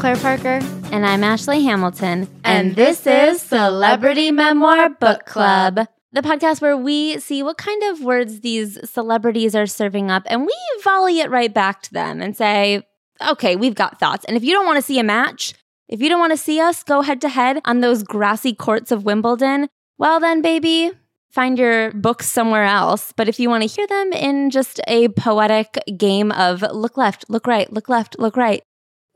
Claire Parker. And I'm Ashley Hamilton. And this is Celebrity Memoir Book Club. The podcast where we see what kind of words these celebrities are serving up and we volley it right back to them and say, okay, we've got thoughts. And if you don't want to see a match, if you don't want to see us go head to head on those grassy courts of Wimbledon, well, then, baby, find your books somewhere else. But if you want to hear them in just a poetic game of look left, look right, look left, look right,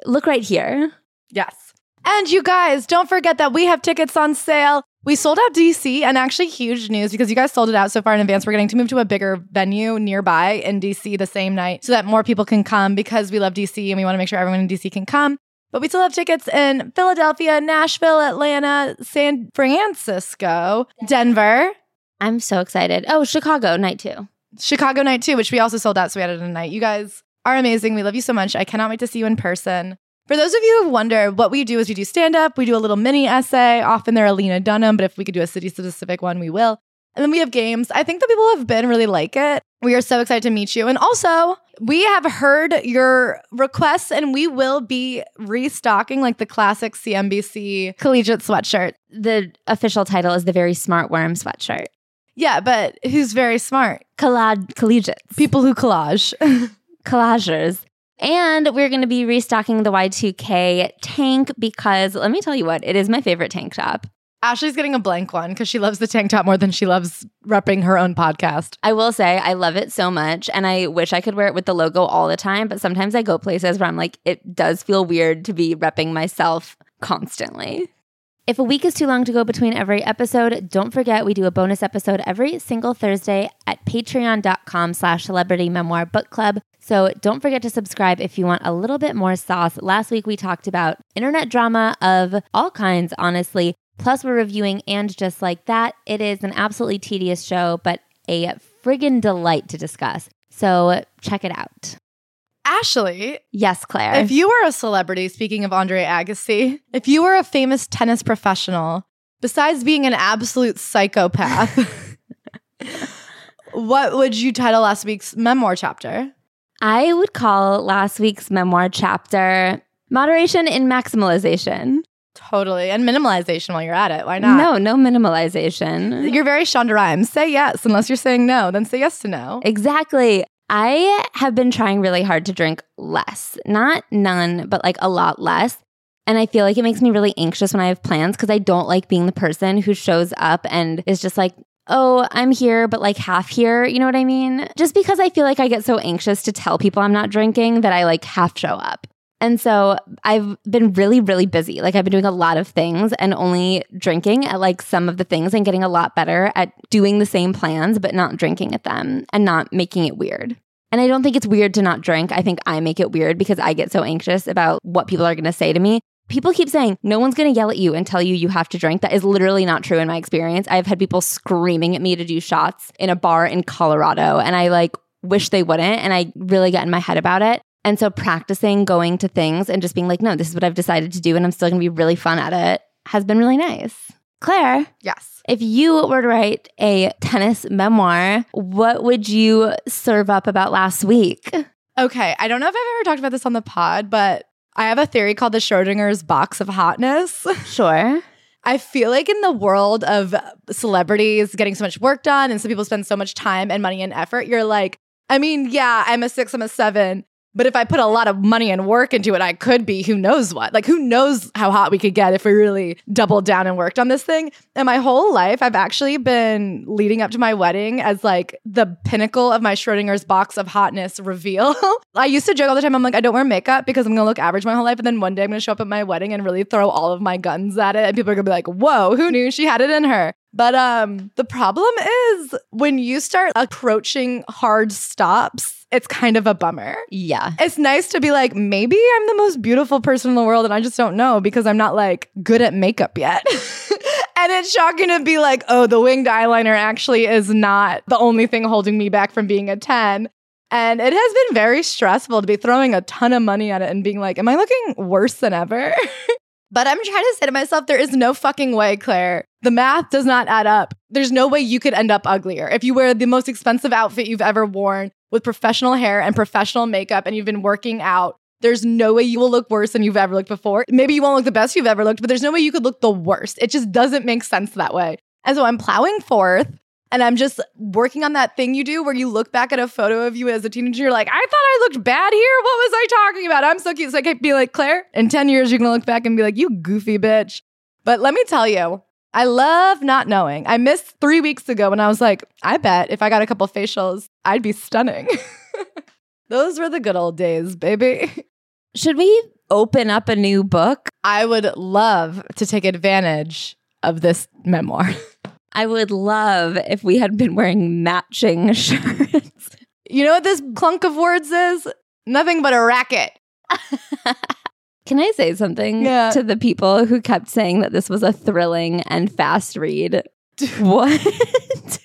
look right here. Yes. And you guys, don't forget that we have tickets on sale. We sold out DC and actually huge news because you guys sold it out so far in advance. We're getting to move to a bigger venue nearby in DC the same night so that more people can come because we love DC and we want to make sure everyone in DC can come. But we still have tickets in Philadelphia, Nashville, Atlanta, San Francisco, Denver, I'm so excited. Oh, Chicago night two. Chicago night two, which we also sold out, so we added a night. You guys are amazing. We love you so much. I cannot wait to see you in person. For those of you who wonder, what we do is we do stand up, we do a little mini essay. Often they're Lena Dunham, but if we could do a city specific one, we will. And then we have games. I think the people who have been really like it. We are so excited to meet you. And also, we have heard your requests and we will be restocking like the classic CMBC collegiate sweatshirt. The official title is the Very Smart Worm sweatshirt. Yeah, but who's very smart? Collage collegiates. People who collage. Collagers. And we're going to be restocking the Y2K tank because let me tell you what, it is my favorite tank top. Ashley's getting a blank one because she loves the tank top more than she loves repping her own podcast. I will say I love it so much and I wish I could wear it with the logo all the time, but sometimes I go places where I'm like, it does feel weird to be repping myself constantly. If a week is too long to go between every episode, don't forget we do a bonus episode every single Thursday at patreon.com slash celebrity memoir book club. So don't forget to subscribe if you want a little bit more sauce. Last week we talked about internet drama of all kinds, honestly. Plus we're reviewing And Just Like That. It is an absolutely tedious show, but a friggin' delight to discuss. So check it out. Ashley, Yes, Claire. if you were a celebrity, speaking of Andre Agassi, if you were a famous tennis professional, besides being an absolute psychopath, what would you title last week's memoir chapter? I would call last week's memoir chapter Moderation in Maximalization. Totally. And minimalization while you're at it. Why not? No, no minimalization. You're very Shonda Rhimes. Say yes. Unless you're saying no, then say yes to no. Exactly. I have been trying really hard to drink less, not none, but like a lot less. And I feel like it makes me really anxious when I have plans because I don't like being the person who shows up and is just like, oh, I'm here, but like half here. You know what I mean? Just because I feel like I get so anxious to tell people I'm not drinking that I like half show up. And so I've been really, really busy. Like I've been doing a lot of things and only drinking at like some of the things and getting a lot better at doing the same plans, but not drinking at them and not making it weird. And I don't think it's weird to not drink. I think I make it weird because I get so anxious about what people are going to say to me. People keep saying, no one's going to yell at you and tell you you have to drink. That is literally not true in my experience. I've had people screaming at me to do shots in a bar in Colorado, and I like wish they wouldn't. And I really get in my head about it. And so practicing going to things and just being like, no, this is what I've decided to do, and I'm still going to be really fun at it has been really nice. Claire, Yes. if you were to write a tennis memoir, what would you serve up about last week? Okay. I don't know if I've ever talked about this on the pod, but I have a theory called the Schrodinger's box of hotness. Sure. I feel like in the world of celebrities getting so much work done and some people spend so much time and money and effort, you're like, I mean, yeah, I'm a six, I'm a seven. But if I put a lot of money and work into it, I could be who knows what. Like, who knows how hot we could get if we really doubled down and worked on this thing. And my whole life, I've actually been leading up to my wedding as like the pinnacle of my Schrodinger's box of hotness reveal. I used to joke all the time, I'm like, I don't wear makeup because I'm gonna look average my whole life. And then one day I'm gonna show up at my wedding and really throw all of my guns at it. And people are gonna be like, whoa, who knew she had it in her? But um, the problem is when you start approaching hard stops, it's kind of a bummer. Yeah. It's nice to be like, maybe I'm the most beautiful person in the world and I just don't know because I'm not like good at makeup yet. and it's shocking to be like, oh, the winged eyeliner actually is not the only thing holding me back from being a 10. And it has been very stressful to be throwing a ton of money at it and being like, am I looking worse than ever? But I'm trying to say to myself, there is no fucking way, Claire. The math does not add up. There's no way you could end up uglier. If you wear the most expensive outfit you've ever worn with professional hair and professional makeup and you've been working out There's no way you will look worse than you've ever looked before. Maybe you won't look the best you've ever looked, but there's no way you could look the worst. It just doesn't make sense that way. And so I'm plowing forth and I'm just working on that thing you do where you look back at a photo of you as a teenager. You're like, I thought I looked bad here. What was I talking about? I'm so cute. So I keep being like, Claire, in 10 years, you're going to look back and be like, you goofy bitch. But let me tell you, I love not knowing. I missed three weeks ago when I was like, I bet if I got a couple facials, I'd be stunning. Those were the good old days, baby. Should we open up a new book? I would love to take advantage of this memoir. I would love if we had been wearing matching shirts. You know what this clunk of words is? Nothing but a racket. Can I say something Yeah. to the people who kept saying that this was a thrilling and fast read? what?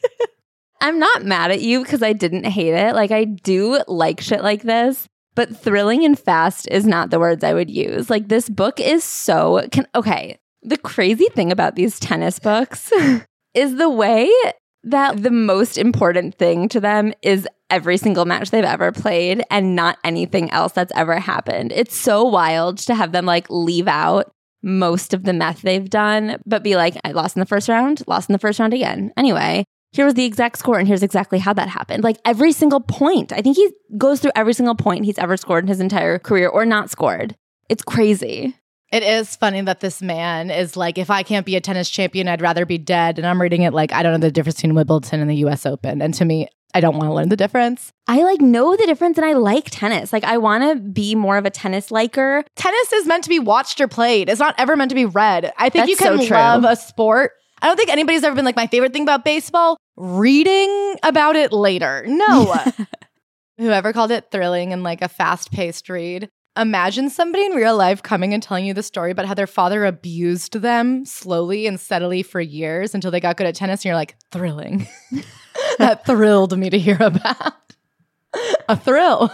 I'm not mad at you because I didn't hate it. Like, I do like shit like this, but thrilling and fast is not the words I would use. Like, this book is so. Can, okay. The crazy thing about these tennis books is the way that the most important thing to them is every single match they've ever played and not anything else that's ever happened. It's so wild to have them like leave out most of the meth they've done, but be like, I lost in the first round, lost in the first round again. Anyway, here was the exact score, and here's exactly how that happened. Like every single point. I think he goes through every single point he's ever scored in his entire career or not scored. It's crazy. It is funny that this man is like, if I can't be a tennis champion, I'd rather be dead. And I'm reading it like, I don't know the difference between Wimbledon and the US Open. And to me, I don't want to learn the difference. I like know the difference and I like tennis. Like I want to be more of a tennis liker. Tennis is meant to be watched or played. It's not ever meant to be read. I think That's you can so love a sport. I don't think anybody's ever been like, my favorite thing about baseball, reading about it later. No. Whoever called it thrilling and like a fast paced read. Imagine somebody in real life coming and telling you the story about how their father abused them slowly and steadily for years until they got good at tennis. And you're like, thrilling. that thrilled me to hear about. a thrill.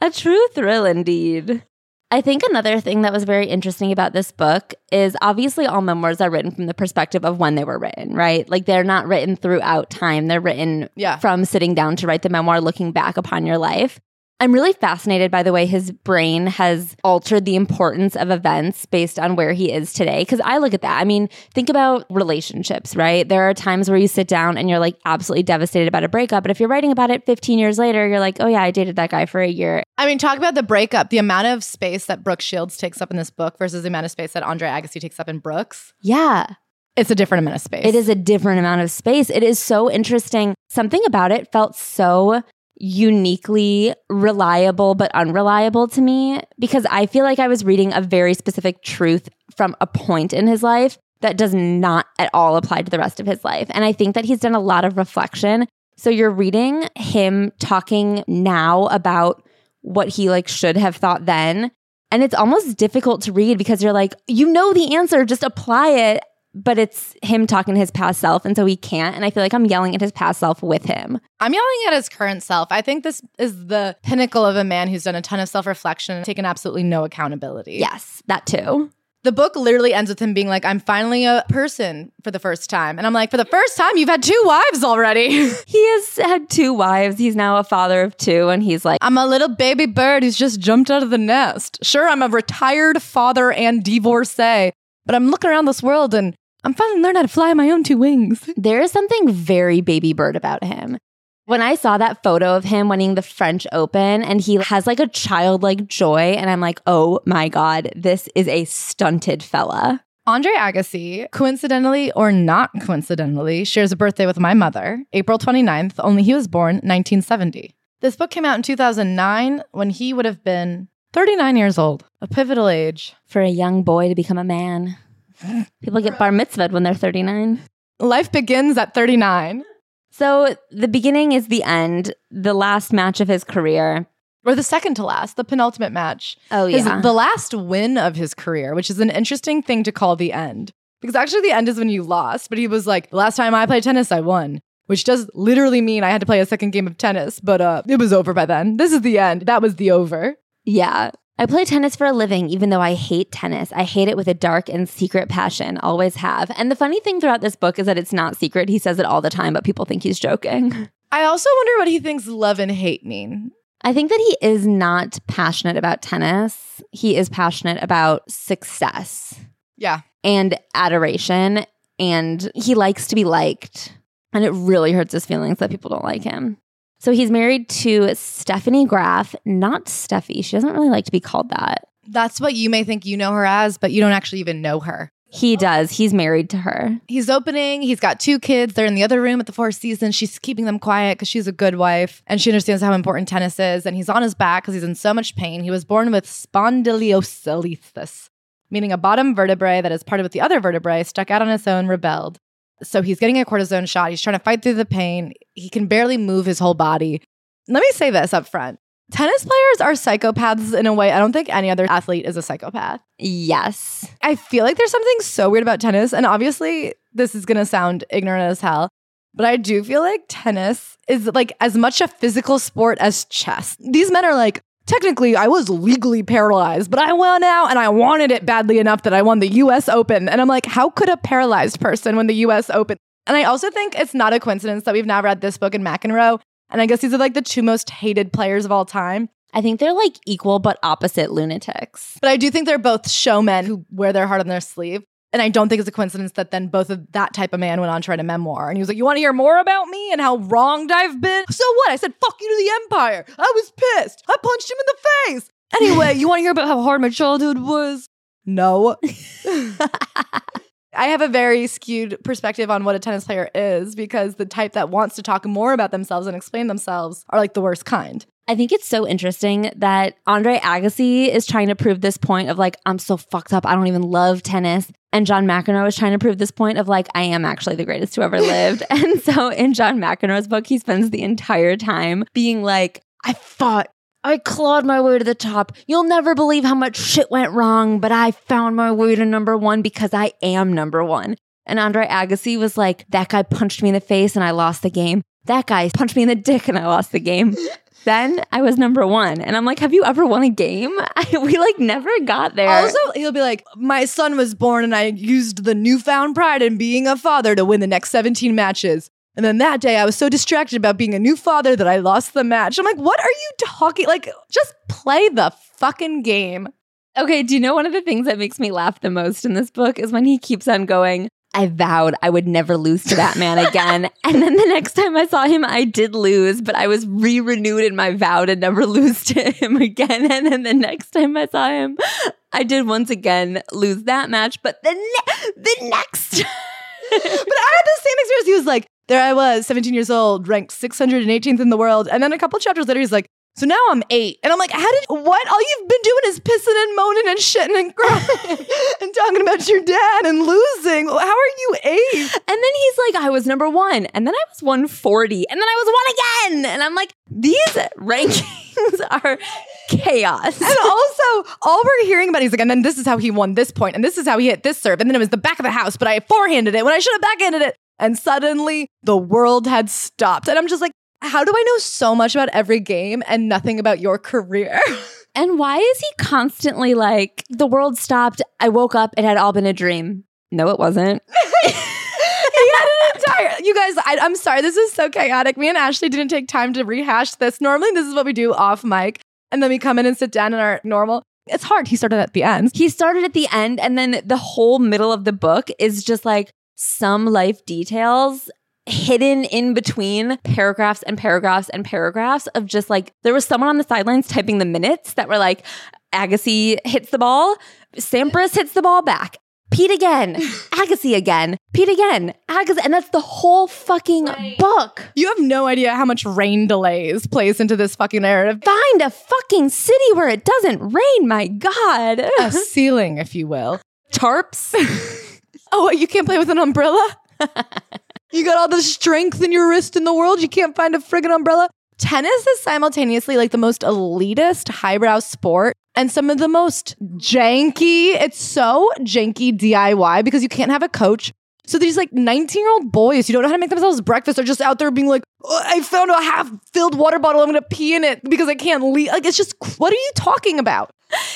A true thrill indeed. I think another thing that was very interesting about this book is obviously all memoirs are written from the perspective of when they were written, right? Like they're not written throughout time. They're written Yeah. from sitting down to write the memoir, looking back upon your life. I'm really fascinated by the way his brain has altered the importance of events based on where he is today. Cause I look at that. I mean, think about relationships, right? There are times where you sit down and you're like absolutely devastated about a breakup. But if you're writing about it 15 years later, you're like, oh yeah, I dated that guy for a year. I mean, talk about the breakup. The amount of space that Brooke Shields takes up in this book versus the amount of space that Andre Agassi takes up in Brooks. Yeah. It's a different amount of space. It is a different amount of space. It is so interesting. Something about it felt so uniquely reliable but unreliable to me because I feel like I was reading a very specific truth from a point in his life that does not at all apply to the rest of his life. And I think that he's done a lot of reflection. So you're reading him talking now about what he like should have thought then. And it's almost difficult to read because you're like, you know the answer, just apply it. But it's him talking to his past self. And so he can't. And I feel like I'm yelling at his past self with him. I'm yelling at his current self. I think this is the pinnacle of a man who's done a ton of self reflection and taken absolutely no accountability. Yes, that too. The book literally ends with him being like, I'm finally a person for the first time. And I'm like, for the first time, you've had two wives already. He has had two wives. He's now a father of two. And he's like, I'm a little baby bird who's just jumped out of the nest. Sure, I'm a retired father and divorcee, but I'm looking around this world and I'm finally learning how to fly on my own two wings. there is something very baby bird about him. When I saw that photo of him winning the French Open and he has like a childlike joy, and I'm like, oh my God, this is a stunted fella. Andre Agassi, coincidentally or not coincidentally, shares a birthday with my mother, April 29th, only he was born 1970. This book came out in 2009 when he would have been 39 years old, a pivotal age. For a young boy to become a man. People get bar mitzvahed when they're 39. Life begins at 39, So the beginning is the end, the last match of his career. or the second to last, the penultimate match. Oh, His- yeah. the last win of his career, which is an interesting thing to call the end. Because actually, the end is when you lost, but he was like, last time I played tennis, I won. Which does literally mean I had to play a second game of tennis, but uh, it was over by then. This is the end. That was the over. Yeah. I play tennis for a living, even though I hate tennis. I hate it with a dark and secret passion, always have. And the funny thing throughout this book is that it's not secret. He says it all the time, but people think he's joking. I also wonder what he thinks love and hate mean. I think that he is not passionate about tennis. He is passionate about success Yeah. and adoration, and he likes to be liked. And it really hurts his feelings that people don't like him. So he's married to Stephanie Graf, not Steffi. She doesn't really like to be called that. That's what you may think you know her as, but you don't actually even know her. He does. He's married to her. He's opening. He's got two kids. They're in the other room at the Four Seasons. She's keeping them quiet because she's a good wife and she understands how important tennis is. And he's on his back because he's in so much pain. He was born with spondylolisthesis, meaning a bottom vertebrae that is parted with the other vertebrae, stuck out on its own, rebelled. So he's getting a cortisone shot. He's trying to fight through the pain. He can barely move his whole body. Let me say this up front. Tennis players are psychopaths in a way I don't think any other athlete is a psychopath. Yes. I feel like there's something so weird about tennis. And obviously, this is going to sound ignorant as hell, but I do feel like tennis is like as much a physical sport as chess. These men are like, technically, I was legally paralyzed, but I won out and I wanted it badly enough that I won the US Open. And I'm like, how could a paralyzed person win the US Open? And I also think it's not a coincidence that we've now read this book in McEnroe. And I guess these are like the two most hated players of all time. I think they're like equal but opposite lunatics. But I do think they're both showmen who wear their heart on their sleeve. And I don't think it's a coincidence that then both of that type of man went on to write a memoir. And he was like, You want to hear more about me and how wronged I've been? So what? I said, Fuck you to the empire. I was pissed. I punched him in the face. Anyway, you want to hear about how hard my childhood was? No. I have a very skewed perspective on what a tennis player is because the type that wants to talk more about themselves and explain themselves are like the worst kind. I think it's so interesting that Andre Agassi is trying to prove this point of like, I'm so fucked up. I don't even love tennis. And John McEnroe is trying to prove this point of like, I am actually the greatest who ever lived. and so in John McEnroe's book, he spends the entire time being like, I fought. I clawed my way to the top. You'll never believe how much shit went wrong, but I found my way to number one because I am number one. And Andre Agassi was like, that guy punched me in the face and I lost the game. That guy punched me in the dick and I lost the game. then I was number one. And I'm like, have you ever won a game? I, we like never got there. Also, he'll be like, My son was born and I used the newfound pride in being a father to win the next 17 matches. And then that day I was so distracted about being a new father that I lost the match. I'm like, what are you talking? Like, just play the fucking game. okay, do you know one of the things that makes me laugh the most in this book is when he keeps on going, I vowed I would never lose to that man again. and then the next time I saw him, I did lose, but I was re renewed in my vow to never lose to him again. And then the next time I saw him, I did once again lose that match, but the, ne- the next. But I had the same experience. He was like, There I was, 17 years old, ranked 618th in the world. And then a couple chapters later, he's like, so now I'm eight. And I'm like, how did, what? All you've been doing is pissing and moaning and shitting and crying and talking about your dad and losing. How are you eight? And then he's like, I was number one. And then I was 140. And then I was one again. And I'm like, these rankings are chaos. And also, all we're hearing about, he's like, and then this is how he won this point, and this is how he hit this serve, and then it was the back of the house, but I forehanded it when I should have backhanded it. And suddenly the world had stopped. And I'm just like, how do I know so much about every game and nothing about your career? And why is he constantly like, the world stopped, I woke up, it had all been a dream? No, it wasn't. he had an entire. You guys, I, I'm sorry. This is so chaotic. Me and Ashley didn't take time to rehash this. Normally, this is what we do off mic, and then we come in and sit down in our normal. It's hard. He started at the end. He started at the end, and then the whole middle of the book is just like some life details hidden in between paragraphs and paragraphs and paragraphs of just like there was someone on the sidelines typing the minutes that were like Agassi hits the ball, Sampras hits the ball back. Pete again, Agassi again, Pete again, Agassi, and that's the whole fucking book. You have no idea how much rain delays plays into this fucking narrative. Find a fucking city where it doesn't rain, my god. A ceiling, if you will. Tarps. Oh, you can't play with an umbrella? you got all the strength in your wrist in the world. You can't find a friggin' umbrella. Tennis is simultaneously like the most elitist, highbrow sport and some of the most janky. It's so janky DIY because you can't have a coach. So these like 19 year old boys who don't know how to make themselves breakfast are just out there being like, "Oh, I found a half filled water bottle. I'm going to pee in it because I can't leave. Like, it's just, what are you talking about?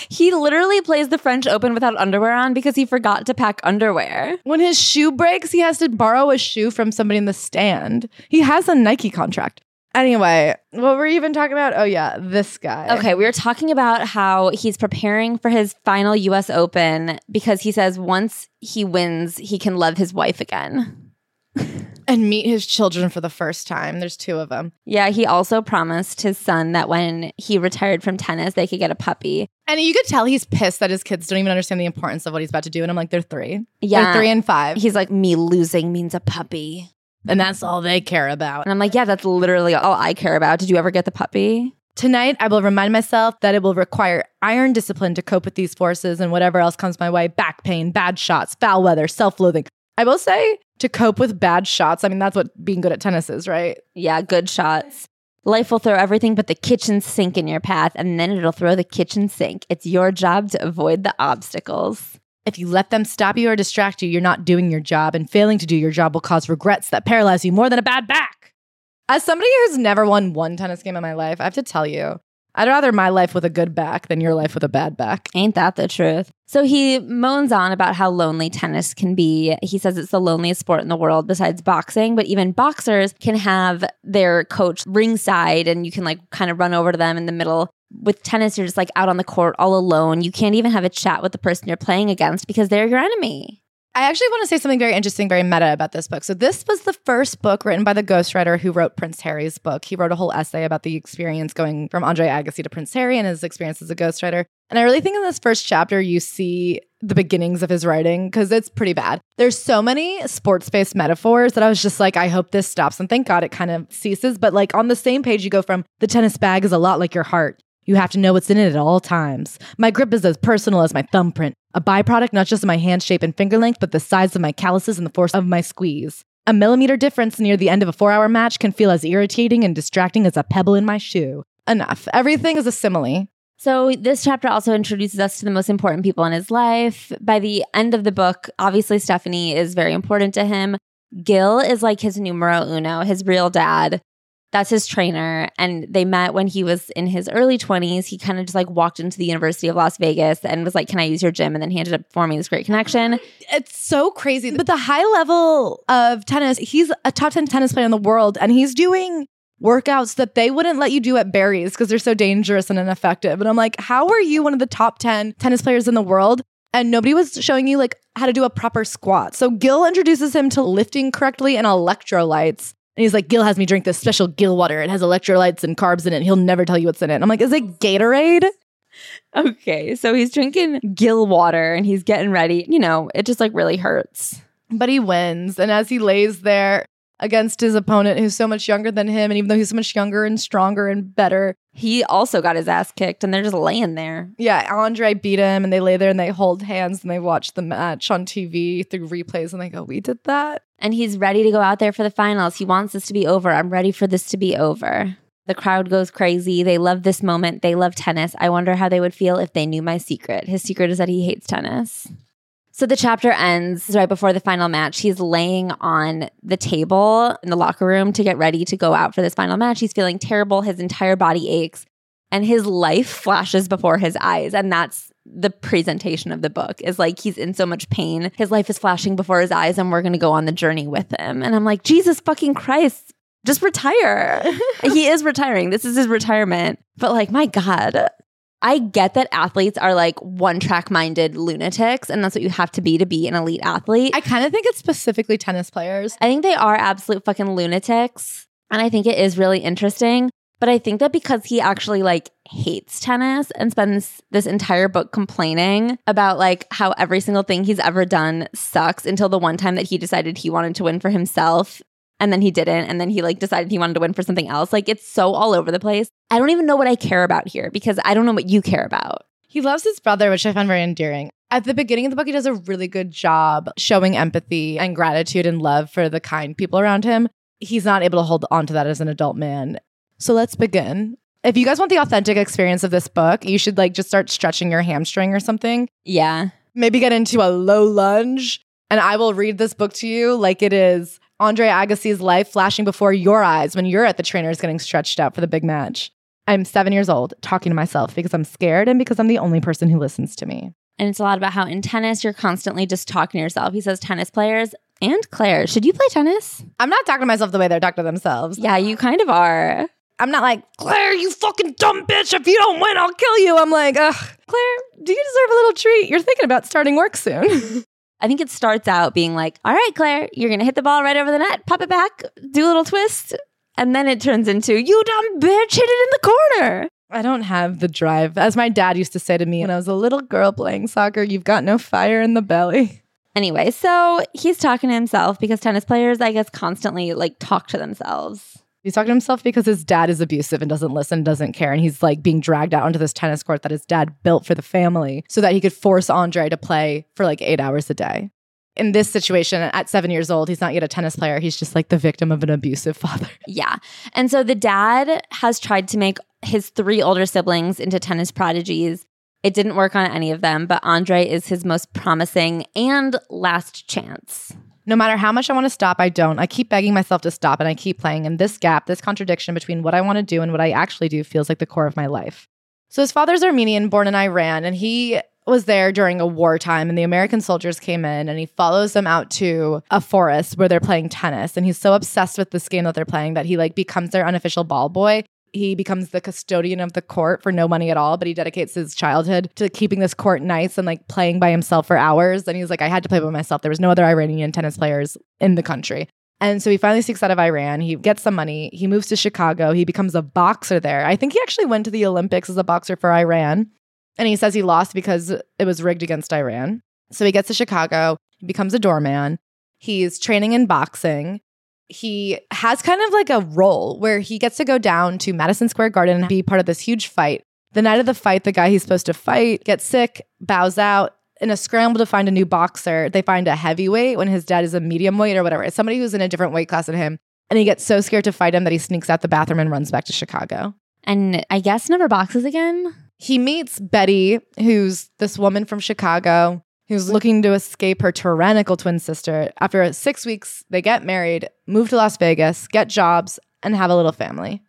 He literally plays the French Open without underwear on because he forgot to pack underwear. When his shoe breaks, he has to borrow a shoe from somebody in the stand. He has a Nike contract. Anyway, what were you even talking about? Oh yeah, this guy. Okay, we were talking about how he's preparing for his final US Open because he says once he wins, he can love his wife again. And meet his children for the first time. There's two of them. Yeah, he also promised his son that when he retired from tennis, they could get a puppy. And you could tell he's pissed that his kids don't even understand the importance of what he's about to do. And I'm like, they're three. Yeah. They're three and five. He's like, me losing means a puppy. and that's all they care about. And I'm like, yeah, that's literally all I care about. Did you ever get the puppy? Tonight, I will remind myself that it will require iron discipline to cope with these forces and whatever else comes my way back pain, bad shots, foul weather, self loathing. I will say to cope with bad shots, I mean, that's what being good at tennis is, right? Yeah, good shots. Life will throw everything but the kitchen sink in your path, and then it'll throw the kitchen sink. It's your job to avoid the obstacles. If you let them stop you or distract you, you're not doing your job, and failing to do your job will cause regrets that paralyze you more than a bad back. As somebody who's never won one tennis game in my life, I have to tell you, I'd rather my life with a good back than your life with a bad back. Ain't that the truth? So he moans on about how lonely tennis can be. He says it's the loneliest sport in the world besides boxing, but even boxers can have their coach ringside and you can like kind of run over to them in the middle. With tennis, you're just like out on the court all alone. You can't even have a chat with the person you're playing against because they're your enemy. I actually want to say something very interesting, very meta about this book. So, this was the first book written by the ghostwriter who wrote Prince Harry's book. He wrote a whole essay about the experience going from Andre Agassi to Prince Harry and his experience as a ghostwriter. And I really think in this first chapter, you see the beginnings of his writing because it's pretty bad. There's so many sports based metaphors that I was just like, I hope this stops. And thank God it kind of ceases. But like on the same page, you go from the tennis bag is a lot like your heart. You have to know what's in it at all times. My grip is as personal as my thumbprint, a byproduct not just of my hand shape and finger length, but the size of my calluses and the force of my squeeze. A millimeter difference near the end of a four hour match can feel as irritating and distracting as a pebble in my shoe. Enough. Everything is a simile. So, this chapter also introduces us to the most important people in his life. By the end of the book, obviously, Stephanie is very important to him. Gil is like his numero uno, his real dad. That's his trainer. And they met when he was in his early 20s. He kind of just like walked into the University of Las Vegas and was like, Can I use your gym? And then he ended up forming this great connection. It's so crazy. But the high level of tennis, he's a top 10 tennis player in the world and he's doing workouts that they wouldn't let you do at Barry's because they're so dangerous and ineffective. And I'm like, how are you one of the top 10 tennis players in the world? And nobody was showing you like how to do a proper squat. So Gil introduces him to lifting correctly and electrolytes. And he's like, Gil has me drink this special Gil water. It has electrolytes and carbs in it. He'll never tell you what's in it. I'm like, is it Gatorade? Okay. So he's drinking Gil water and he's getting ready. You know, it just like really hurts. But he wins. And as he lays there against his opponent, who's so much younger than him, and even though he's so much younger and stronger and better, He also got his ass kicked and they're just laying there. yeah, Andre beat him. And they lay there and they hold hands and they watch the match on TV through replays. And they go, We did that. and he's ready to go out there for the finals. He wants this to be over. I'm ready for this to be over. The crowd goes crazy. They love this moment. They love tennis. I wonder how they would feel if they knew my secret. His secret is that he hates tennis. So the chapter ends right before the final match. He's laying on the table in the locker room to get ready to go out for this final match. He's feeling terrible. His entire body aches and his life flashes before his eyes. And that's the presentation of the book is like he's in so much pain. His life is flashing before his eyes and we're going to go on the journey with him. And I'm like, Jesus fucking Christ, just retire. he is retiring. This is his retirement. But like, my God, I get that athletes are like one track minded lunatics, and that's what you have to be to be an elite athlete. I kind of think it's specifically tennis players. I think they are absolute fucking lunatics. And I think it is really interesting. But I think that because he actually like hates tennis and spends this entire book complaining about like how every single thing he's ever done sucks until the one time that he decided he wanted to win for himself and then he didn't and then he like decided he wanted to win for something else. Like it's so all over the place. I don't even know what I care about here because I don't know what you care about. He loves his brother, which I found very endearing. At the beginning of the book, he does a really good job showing empathy and gratitude and love for the kind people around him. He's not able to hold on to that as an adult man. So let's begin. If you guys want the authentic experience of this book, you should like just start stretching your hamstring or something. Yeah. Maybe get into a low lunge, and I will read this book to you like it is Andre Agassi's life flashing before your eyes when you're at the trainers getting stretched out for the big match. I'm seven years old talking to myself because I'm scared and because I'm the only person who listens to me. And it's a lot about how in tennis, you're constantly just talking to yourself. He says, tennis players and Claire, should you play tennis? I'm not talking to myself the way they're talking to themselves. Yeah, you kind of are. I'm not like, Claire, you fucking dumb bitch. If you don't win, I'll kill you. I'm like, ugh, Claire, do you deserve a little treat? You're thinking about starting work soon. I think it starts out being like, all right, Claire, you're going to hit the ball right over the net, pop it back, do a little twist. And then it turns into, you dumb bitch, hit it in the corner. I don't have the drive. As my dad used to say to me when I was a little girl playing soccer, you've got no fire in the belly. Anyway, so he's talking to himself because tennis players, I guess, constantly like talk to themselves. He's talking to himself because his dad is abusive and doesn't listen, doesn't care. And he's like being dragged out onto this tennis court that his dad built for the family so that he could force Andre to play for like eight hours a day. In this situation, at seven years old, he's not yet a tennis player. He's just like the victim of an abusive father. Yeah. And so the dad has tried to make his three older siblings into tennis prodigies. It didn't work on any of them, but Andre is his most promising and last chance. No matter how much I want to stop, I don't. I keep begging myself to stop and I keep playing. And this gap, this contradiction between what I want to do and what I actually do feels like the core of my life. So his father's Armenian, born in Iran, and he was there during a wartime and the American soldiers came in and he follows them out to a forest where they're playing tennis and he's so obsessed with this game that they're playing that he like becomes their unofficial ball boy. He becomes the custodian of the court for no money at all, but he dedicates his childhood to keeping this court nice and like playing by himself for hours. And he's like, I had to play by myself. There was no other Iranian tennis players in the country. And so he finally sneaks out of Iran. He gets some money. He moves to Chicago. He becomes a boxer there. I think he actually went to the Olympics as a boxer for Iran. And he says he lost because it was rigged against Iran. So he gets to Chicago, he becomes a doorman. He's training in boxing. He has kind of like a role where he gets to go down to Madison Square Garden and be part of this huge fight. The night of the fight, the guy he's supposed to fight gets sick, bows out. In a scramble to find a new boxer, they find a heavyweight when his dad is a medium weight or whatever. It's somebody who's in a different weight class than him. And he gets so scared to fight him that he sneaks out the bathroom and runs back to Chicago. And I guess never boxes again. He meets Betty, who's this woman from Chicago who's looking to escape her tyrannical twin sister. After six weeks, they get married, move to Las Vegas, get jobs, and have a little family.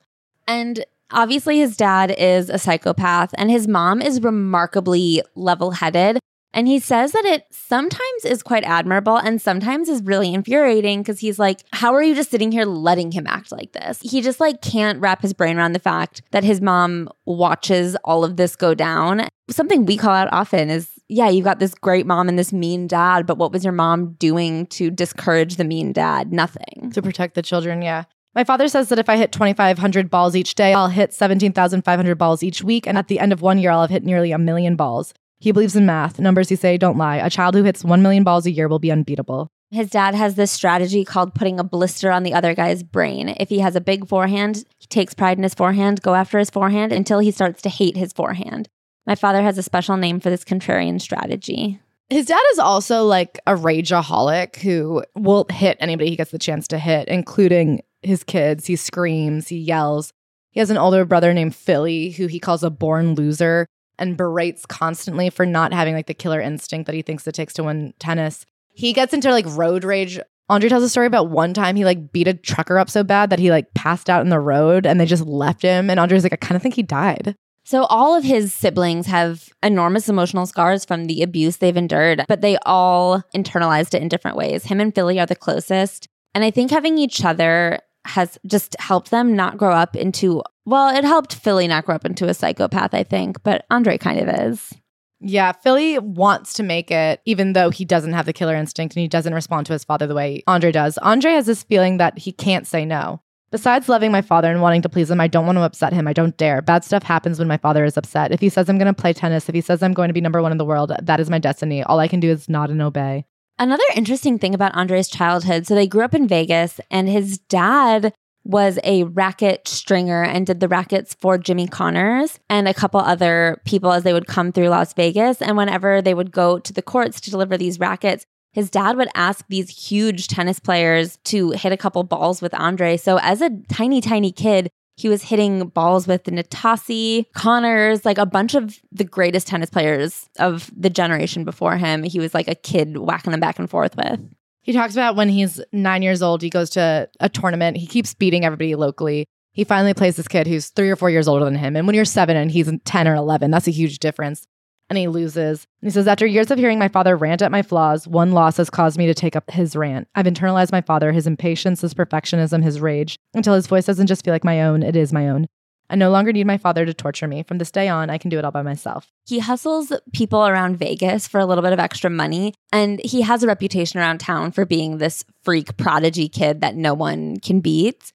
And obviously, his dad is a psychopath, and his mom is remarkably level headed. And he says that it sometimes is quite admirable and sometimes is really infuriating because he's like, How are you just sitting here letting him act like this? He just like can't wrap his brain around the fact that his mom watches all of this go down. Something we call out often is, yeah, you've got this great mom and this mean dad, but what was your mom doing to discourage the mean dad? Nothing. To protect the children, yeah. My father says that if I hit 2,500 balls each day, I'll hit 17,500 balls each week. And at the end of one year, I'll have hit nearly a million balls. He believes in math. Numbers, he say, don't lie. A child who hits 1 million balls a year will be unbeatable. His dad has this strategy called putting a blister on the other guy's brain. If he has a big forehand, he takes pride in his forehand, go after his forehand until he starts to hate his forehand. My father has a special name for this contrarian strategy. His dad is also like a rageaholic who will hit anybody he gets the chance to hit, including his kids. He screams, he yells. He has an older brother named Philly who he calls a born loser and berates constantly for not having like the killer instinct that he thinks it takes to win tennis. He gets into like road rage. Andre tells a story about one time he like beat a trucker up so bad that he like passed out in the road and they just left him. And Andre's like, I kind of think he died. So, all of his siblings have enormous emotional scars from the abuse they've endured, but they all internalized it in different ways. Him and Philly are the closest. And I think having each other has just helped them not grow up into, well, it helped Philly not grow up into a psychopath, I think, but Andre kind of is. Yeah, Philly wants to make it, even though he doesn't have the killer instinct and he doesn't respond to his father the way Andre does. Andre has this feeling that he can't say no. Besides loving my father and wanting to please him, I don't want to upset him. I don't dare. Bad stuff happens when my father is upset. If he says I'm going to play tennis, if he says I'm going to be number one in the world, that is my destiny. All I can do is nod and obey. Another interesting thing about Andre's childhood so they grew up in Vegas, and his dad was a racket stringer and did the rackets for Jimmy Connors and a couple other people as they would come through Las Vegas. And whenever they would go to the courts to deliver these rackets, his dad would ask these huge tennis players to hit a couple balls with Andre. So as a tiny, tiny kid, he was hitting balls with Nastase, Connors, like a bunch of the greatest tennis players of the generation before him. He was like a kid whacking them back and forth with. He talks about when he's nine years old, he goes to a tournament. He keeps beating everybody locally. He finally plays this kid who's three or four years older than him. And when you're seven and he's 10 or 11, that's a huge difference. And he loses. He says, After years of hearing my father rant at my flaws, one loss has caused me to take up his rant. I've internalized my father, his impatience, his perfectionism, his rage, until his voice doesn't just feel like my own, it is my own. I no longer need my father to torture me. From this day on, I can do it all by myself. He hustles people around Vegas for a little bit of extra money, and he has a reputation around town for being this freak prodigy kid that no one can beat.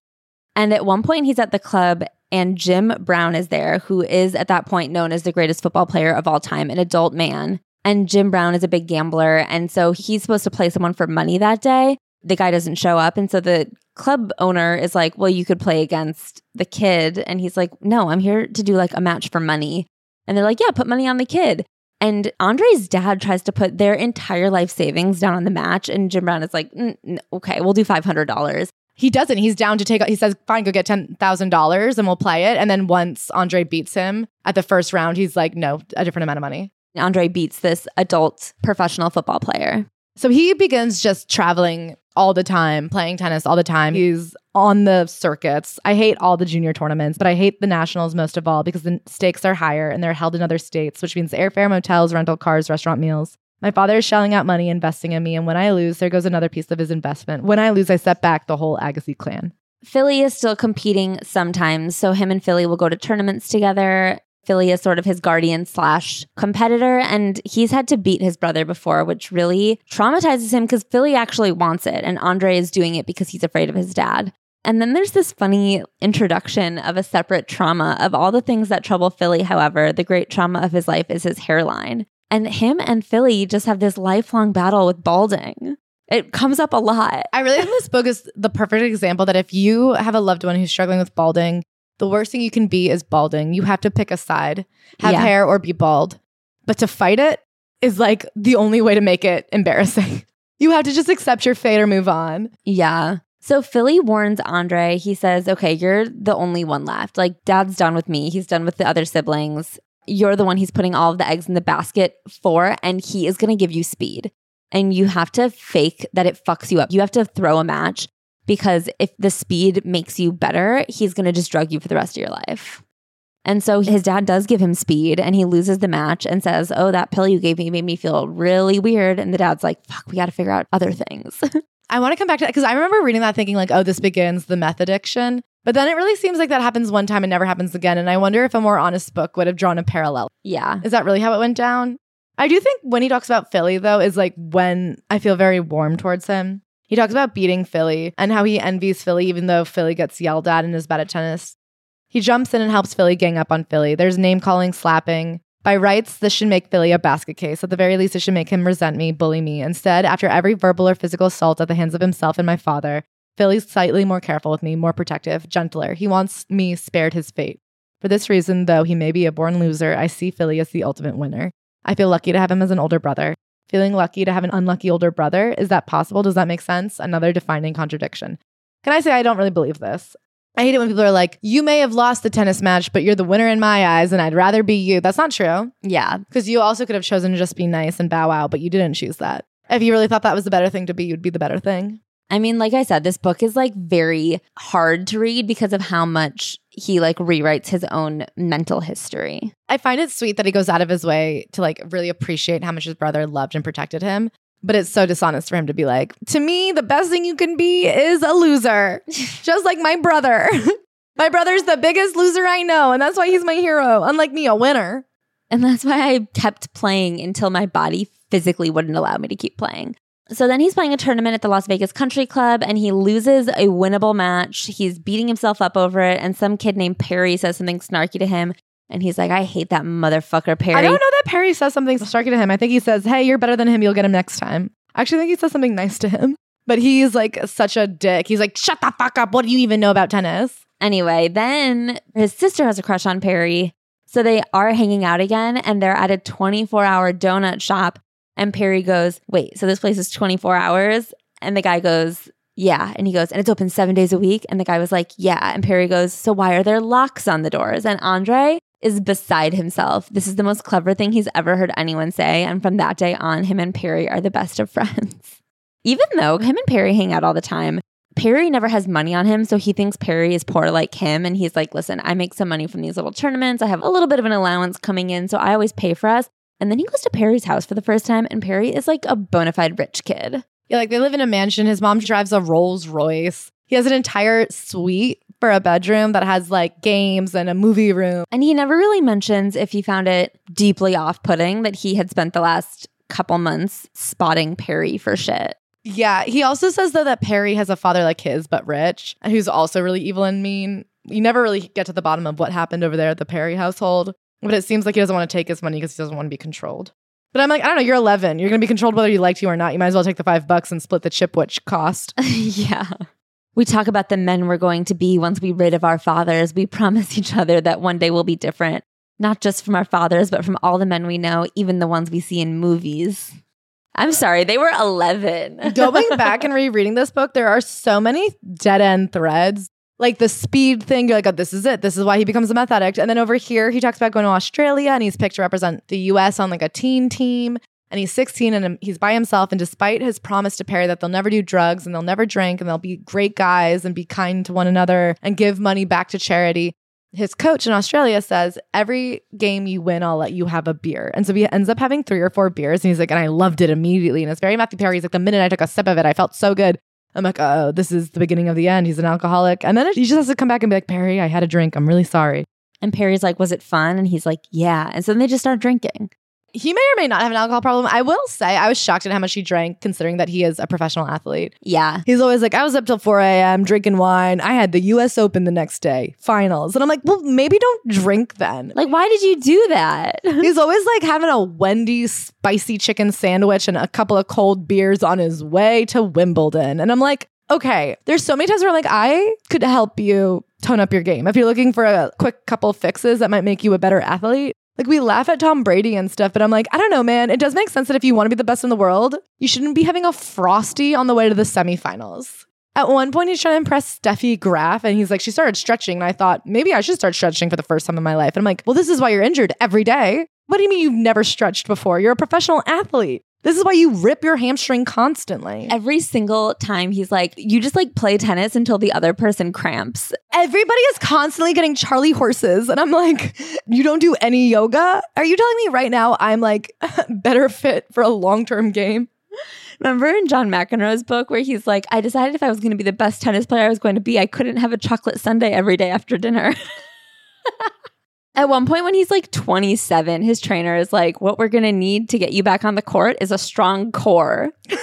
And at one point, he's at the club, and Jim Brown is there, who is at that point known as the greatest football player of all time, an adult man. And Jim Brown is a big gambler. And so he's supposed to play someone for money that day. The guy doesn't show up. And so the club owner is like, Well, you could play against the kid. And he's like, No, I'm here to do like a match for money. And they're like, Yeah, put money on the kid. And Andre's dad tries to put their entire life savings down on the match. And Jim Brown is like, mm, Okay, we'll do $500. He doesn't. He's down to take, he says, Fine, go get $10,000 and we'll play it. And then once Andre beats him at the first round, he's like, No, a different amount of money. Andre beats this adult professional football player. So he begins just traveling all the time, playing tennis all the time. He's on the circuits. I hate all the junior tournaments, but I hate the nationals most of all because the stakes are higher and they're held in other states, which means airfare, motels, rental cars, restaurant meals. My father is shelling out money, investing in me, and when I lose, there goes another piece of his investment. When I lose, I set back the whole Agassi clan. Philly is still competing sometimes, so him and Philly will go to tournaments together. Philly is sort of his guardian slash competitor, and he's had to beat his brother before, which really traumatizes him because Philly actually wants it, and Andre is doing it because he's afraid of his dad. And then there's this funny introduction of a separate trauma of all the things that trouble Philly. However, the great trauma of his life is his hairline. And him and Philly just have this lifelong battle with balding. It comes up a lot. I really think this book is the perfect example that if you have a loved one who's struggling with balding, the worst thing you can be is balding. You have to pick a side, have Yeah. hair or be bald. But to fight it is like the only way to make it embarrassing. You have to just accept your fate or move on. Yeah. So Philly warns Andre. He says, okay, you're the only one left. Like, dad's done with me. He's done with the other siblings. You're the one he's putting all of the eggs in the basket for, and he is going to give you speed. And you have to fake that it fucks you up. You have to throw a match because if the speed makes you better, he's going to just drug you for the rest of your life. And so his dad does give him speed and he loses the match and says, Oh, that pill you gave me made me feel really weird. And the dad's like, Fuck, we got to figure out other things. I want to come back to that because I remember reading that thinking, like, oh, this begins the meth addiction. But then it really seems like that happens one time and never happens again. And I wonder if a more honest book would have drawn a parallel. yeah. Is that really how it went down? I do think when he talks about Philly, though, is like when I feel very warm towards him. He talks about beating Philly and how he envies Philly, even though Philly gets yelled at and is bad at tennis. He jumps in and helps Philly gang up on Philly. There's name calling, slapping. By rights, this should make Philly a basket case. At the very least, it should make him resent me, bully me. Instead, after every verbal or physical assault at the hands of himself and my father, Philly's slightly more careful with me, more protective, gentler. He wants me spared his fate. For this reason, though he may be a born loser, I see Philly as the ultimate winner. I feel lucky to have him as an older brother. Feeling lucky to have an unlucky older brother, is that possible? Does that make sense? Another defining contradiction. Can I say I don't really believe this? I hate it when people are like, you may have lost the tennis match, but you're the winner in my eyes, and I'd rather be you. That's not true. Yeah. Because you also could have chosen to just be nice and bow out, but you didn't choose that. If you really thought that was the better thing to be, you'd be the better thing. I mean, like I said, this book is like very hard to read because of how much he like rewrites his own mental history. I find it sweet that he goes out of his way to like really appreciate how much his brother loved and protected him. But it's so dishonest for him to be like, to me, the best thing you can be is a loser, just like my brother. my brother's the biggest loser I know, and that's why he's my hero, unlike me, a winner. And that's why I kept playing until my body physically wouldn't allow me to keep playing. So then he's playing a tournament at the Las Vegas Country Club and he loses a winnable match. He's beating himself up over it. And some kid named Perry says something snarky to him. And he's like, I hate that motherfucker, Perry. I don't know that Perry says something snarky to him. I think he says, hey, you're better than him. You'll get him next time. I actually think he says something nice to him. But he's like such a dick. He's like, shut the fuck up. What do you even know about tennis? Anyway, then his sister has a crush on Perry. So they are hanging out again and they're at a 24 hour donut shop. And Perry goes, Wait, so this place is 24 hours? And the guy goes, Yeah. And he goes, And it's open seven days a week? And the guy was like, Yeah. And Perry goes, So why are there locks on the doors? And Andre is beside himself. This is the most clever thing he's ever heard anyone say. And from that day on, him and Perry are the best of friends. Even though him and Perry hang out all the time, Perry never has money on him, so he thinks Perry is poor like him. And he's like, listen, I make some money from these little tournaments. I have a little bit of an allowance coming in, so I always pay for us. And then he goes to Perry's house for the first time, and Perry is like a bona fide rich kid. Yeah, like they live in a mansion. His mom drives a Rolls Royce. He has an entire suite for a bedroom that has like games and a movie room. And he never really mentions if he found it deeply off putting that he had spent the last couple months spotting Perry for shit. Yeah, he also says though that Perry has a father like his, but rich, and who's also really evil and mean. You never really get to the bottom of what happened over there at the Perry household, but it seems like he doesn't want to take his money because he doesn't want to be controlled. But I'm like, I don't know, you're 11. You're going to be controlled whether you like you or not. You might as well take the five bucks and split the chip, which cost. yeah. We talk about the men we're going to be once we rid of our fathers. We promise each other that one day we'll be different, not just from our fathers, but from all the men we know, even the ones we see in movies. I'm sorry, they were 11. Going back and rereading this book, there are so many dead end threads. Like the speed thing, you're like, oh, this is it. This is why he becomes a meth addict. And then over here, he talks about going to Australia and he's picked to represent the US on like a teen team. And he's 16 and he's by himself. And despite his promise to Perry that they'll never do drugs and they'll never drink and they'll be great guys and be kind to one another and give money back to charity, his coach in Australia says, Every game you win, I'll let you have a beer. And so he ends up having three or four beers. And he's like, And I loved it immediately. And it's very Matthew Perry. He's like, The minute I took a sip of it, I felt so good. I'm like, Oh, this is the beginning of the end. He's an alcoholic. And then he just has to come back and be like, Perry, I had a drink. I'm really sorry. And Perry's like, Was it fun? And he's like, Yeah. And so then they just start drinking. He may or may not have an alcohol problem. I will say, I was shocked at how much he drank, considering that he is a professional athlete. Yeah. He's always like, I was up till 4 a.m. drinking wine. I had the US Open the next day, finals. And I'm like, well, maybe don't drink then. Like, why did you do that? He's always like having a Wendy's spicy chicken sandwich and a couple of cold beers on his way to Wimbledon. And I'm like, okay, there's so many times where I'm like, I could help you tone up your game. If you're looking for a quick couple fixes that might make you a better athlete, like we laugh at Tom Brady and stuff, but I'm like, I don't know, man. It does make sense that if you want to be the best in the world, you shouldn't be having a frosty on the way to the semifinals. At one point, he's trying to impress Steffi Graf, and he's like, she started stretching, and I thought maybe I should start stretching for the first time in my life. And I'm like, well, this is why you're injured every day. What do you mean you've never stretched before? You're a professional athlete. This is why you rip your hamstring constantly. Every single time he's like, you just like play tennis until the other person cramps. Everybody is constantly getting Charlie horses. And I'm like, you don't do any yoga? Are you telling me right now I'm like better fit for a long term game? Remember in John McEnroe's book where he's like, I decided if I was going to be the best tennis player I was going to be, I couldn't have a chocolate sundae every day after dinner. At one point, when he's like 27, his trainer is like, What we're going to need to get you back on the court is a strong core.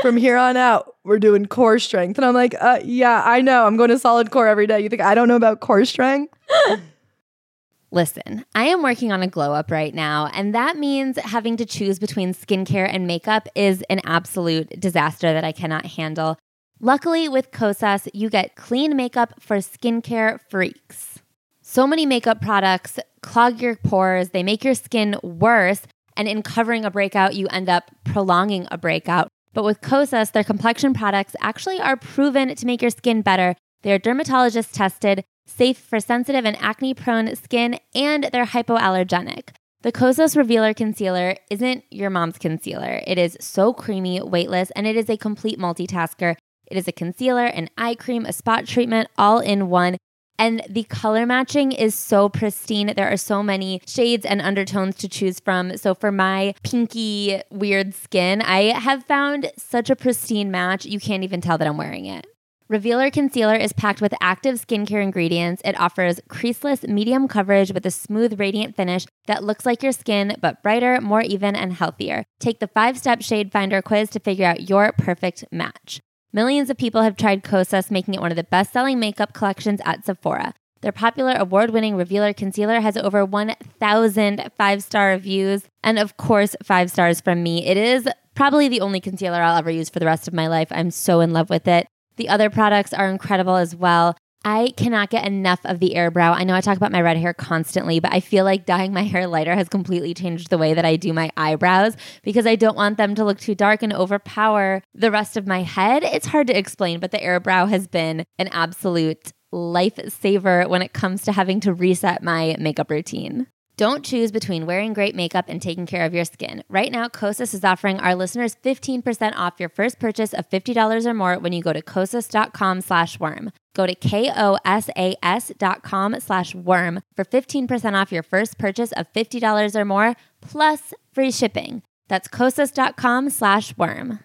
From here on out, we're doing core strength. And I'm like, uh, Yeah, I know. I'm going to solid core every day. You think I don't know about core strength? Listen, I am working on a glow up right now, and that means having to choose between skincare and makeup is an absolute disaster that I cannot handle. Luckily, with Kosas, you get clean makeup for skincare freaks. So many makeup products clog your pores, they make your skin worse, and in covering a breakout, you end up prolonging a breakout. But with Kosas, their complexion products actually are proven to make your skin better. They're dermatologist tested, safe for sensitive and acne prone skin, and they're hypoallergenic. The Kosas Revealer Concealer isn't your mom's concealer. It is so creamy, weightless, and it is a complete multitasker. It is a concealer, an eye cream, a spot treatment, all in one. And the color matching is so pristine. There are so many shades and undertones to choose from. So, for my pinky, weird skin, I have found such a pristine match. You can't even tell that I'm wearing it. Revealer Concealer is packed with active skincare ingredients. It offers creaseless medium coverage with a smooth, radiant finish that looks like your skin, but brighter, more even, and healthier. Take the five step shade finder quiz to figure out your perfect match. Millions of people have tried Kosas, making it one of the best selling makeup collections at Sephora. Their popular award winning Revealer Concealer has over 1,000 five star reviews, and of course, five stars from me. It is probably the only concealer I'll ever use for the rest of my life. I'm so in love with it. The other products are incredible as well. I cannot get enough of the Airbrow. I know I talk about my red hair constantly, but I feel like dyeing my hair lighter has completely changed the way that I do my eyebrows because I don't want them to look too dark and overpower the rest of my head. It's hard to explain, but the Airbrow has been an absolute lifesaver when it comes to having to reset my makeup routine. Don't choose between wearing great makeup and taking care of your skin. Right now, Kosas is offering our listeners 15% off your first purchase of $50 or more when you go to kosas.com slash worm. Go to K-O-S-A-S dot com slash worm for 15% off your first purchase of $50 or more, plus free shipping. That's kosas.com slash worm.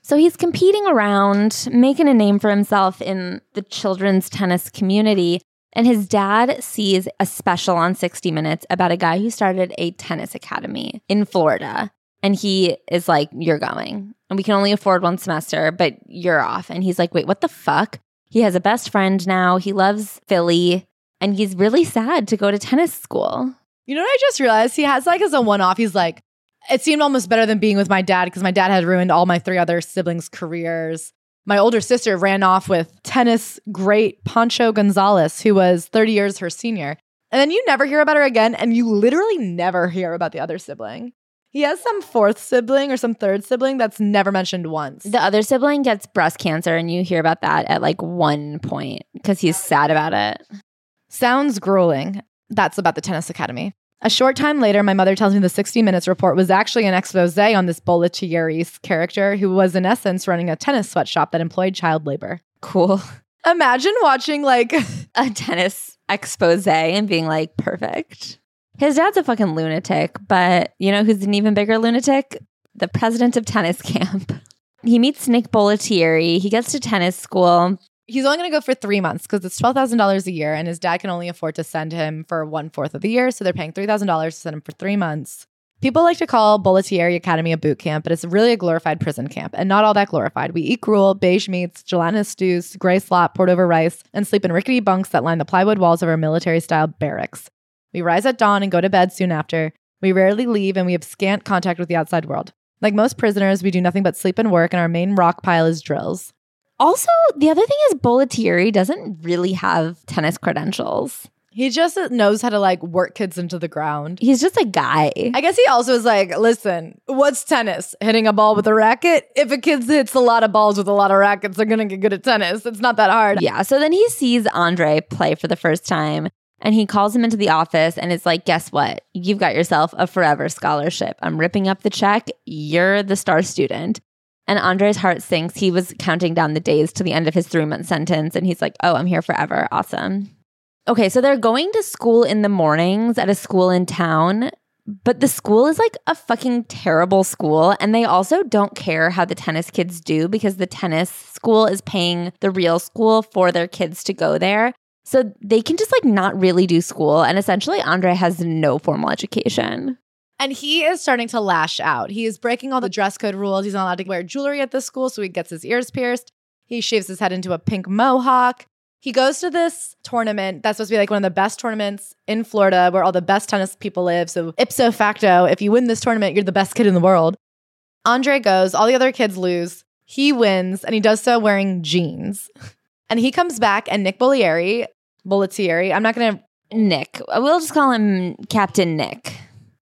So he's competing around, making a name for himself in the children's tennis community. And his dad sees a special on 60 Minutes about a guy who started a tennis academy in Florida. And he is like, You're going. And we can only afford one semester, but you're off. And he's like, Wait, what the fuck? He has a best friend now. He loves Philly. And he's really sad to go to tennis school. You know what I just realized? He has like as a one off, he's like, it seemed almost better than being with my dad because my dad had ruined all my three other siblings' careers. My older sister ran off with tennis great Pancho Gonzales, who was 30 years her senior. And then you never hear about her again, and you literally never hear about the other sibling. He has some fourth sibling or some third sibling that's never mentioned once. The other sibling gets breast cancer, and you hear about that at like one point because he's sad about it. Sounds grueling. That's about the tennis academy. A short time later, my mother tells me the 60 Minutes report was actually an expose on this Bollettieri's character, who was in essence running a tennis sweatshop that employed child labor. Cool. Imagine watching like a tennis expose and being like, perfect. His dad's a fucking lunatic, but you know who's an even bigger lunatic? The president of tennis camp. He meets Nick Bollettieri. He gets to tennis school he's only going to go for three months because it's twelve thousand dollars a year, and his dad can only afford to send him for one fourth of the year. So they're paying three thousand dollars to send him for three months. People like to call Bollettieri Academy a boot camp, but it's really a glorified prison camp, and not all that glorified. We eat gruel, beige meats, gelatinous stews, gray slop poured over rice, and sleep in rickety bunks that line the plywood walls of our military-style barracks. We rise at dawn and go to bed soon after. We rarely leave, and we have scant contact with the outside world. Like most prisoners, we do nothing but sleep and work, and our main rock pile is drills. Also, the other thing is Bollettieri doesn't really have tennis credentials. He just knows how to like work kids into the ground. He's just a guy. I guess he also is like, listen, what's tennis? Hitting a ball with a racket? If a kid hits a lot of balls with a lot of rackets, they're going to get good at tennis. It's not that hard. Yeah. So then he sees Andre play for the first time and he calls him into the office and it's like, guess what? You've got yourself a forever scholarship. I'm ripping up the check. You're the star student. And Andre's heart sinks. He was counting down the days to the end of his three month sentence. And he's like, oh, I'm here forever. Awesome. Okay, so they're going to school in the mornings at a school in town, but the school is like a fucking terrible school. And they also don't care how the tennis kids do because the tennis school is paying the real school for their kids to go there. So they can just like not really do school. And essentially, Andre has no formal education. And he is starting to lash out. He is breaking all the dress code rules. He's not allowed to wear jewelry at this school, so he gets his ears pierced. He shaves his head into a pink mohawk. He goes to this tournament that's supposed to be like one of the best tournaments in Florida where all the best tennis people live. So, ipso facto, if you win this tournament, you're the best kid in the world. Andre goes, all the other kids lose. He wins, and he does so wearing jeans. And he comes back, and Nick Bollieri, Bollettieri, I'm not going to. Nick. We'll just call him Captain Nick.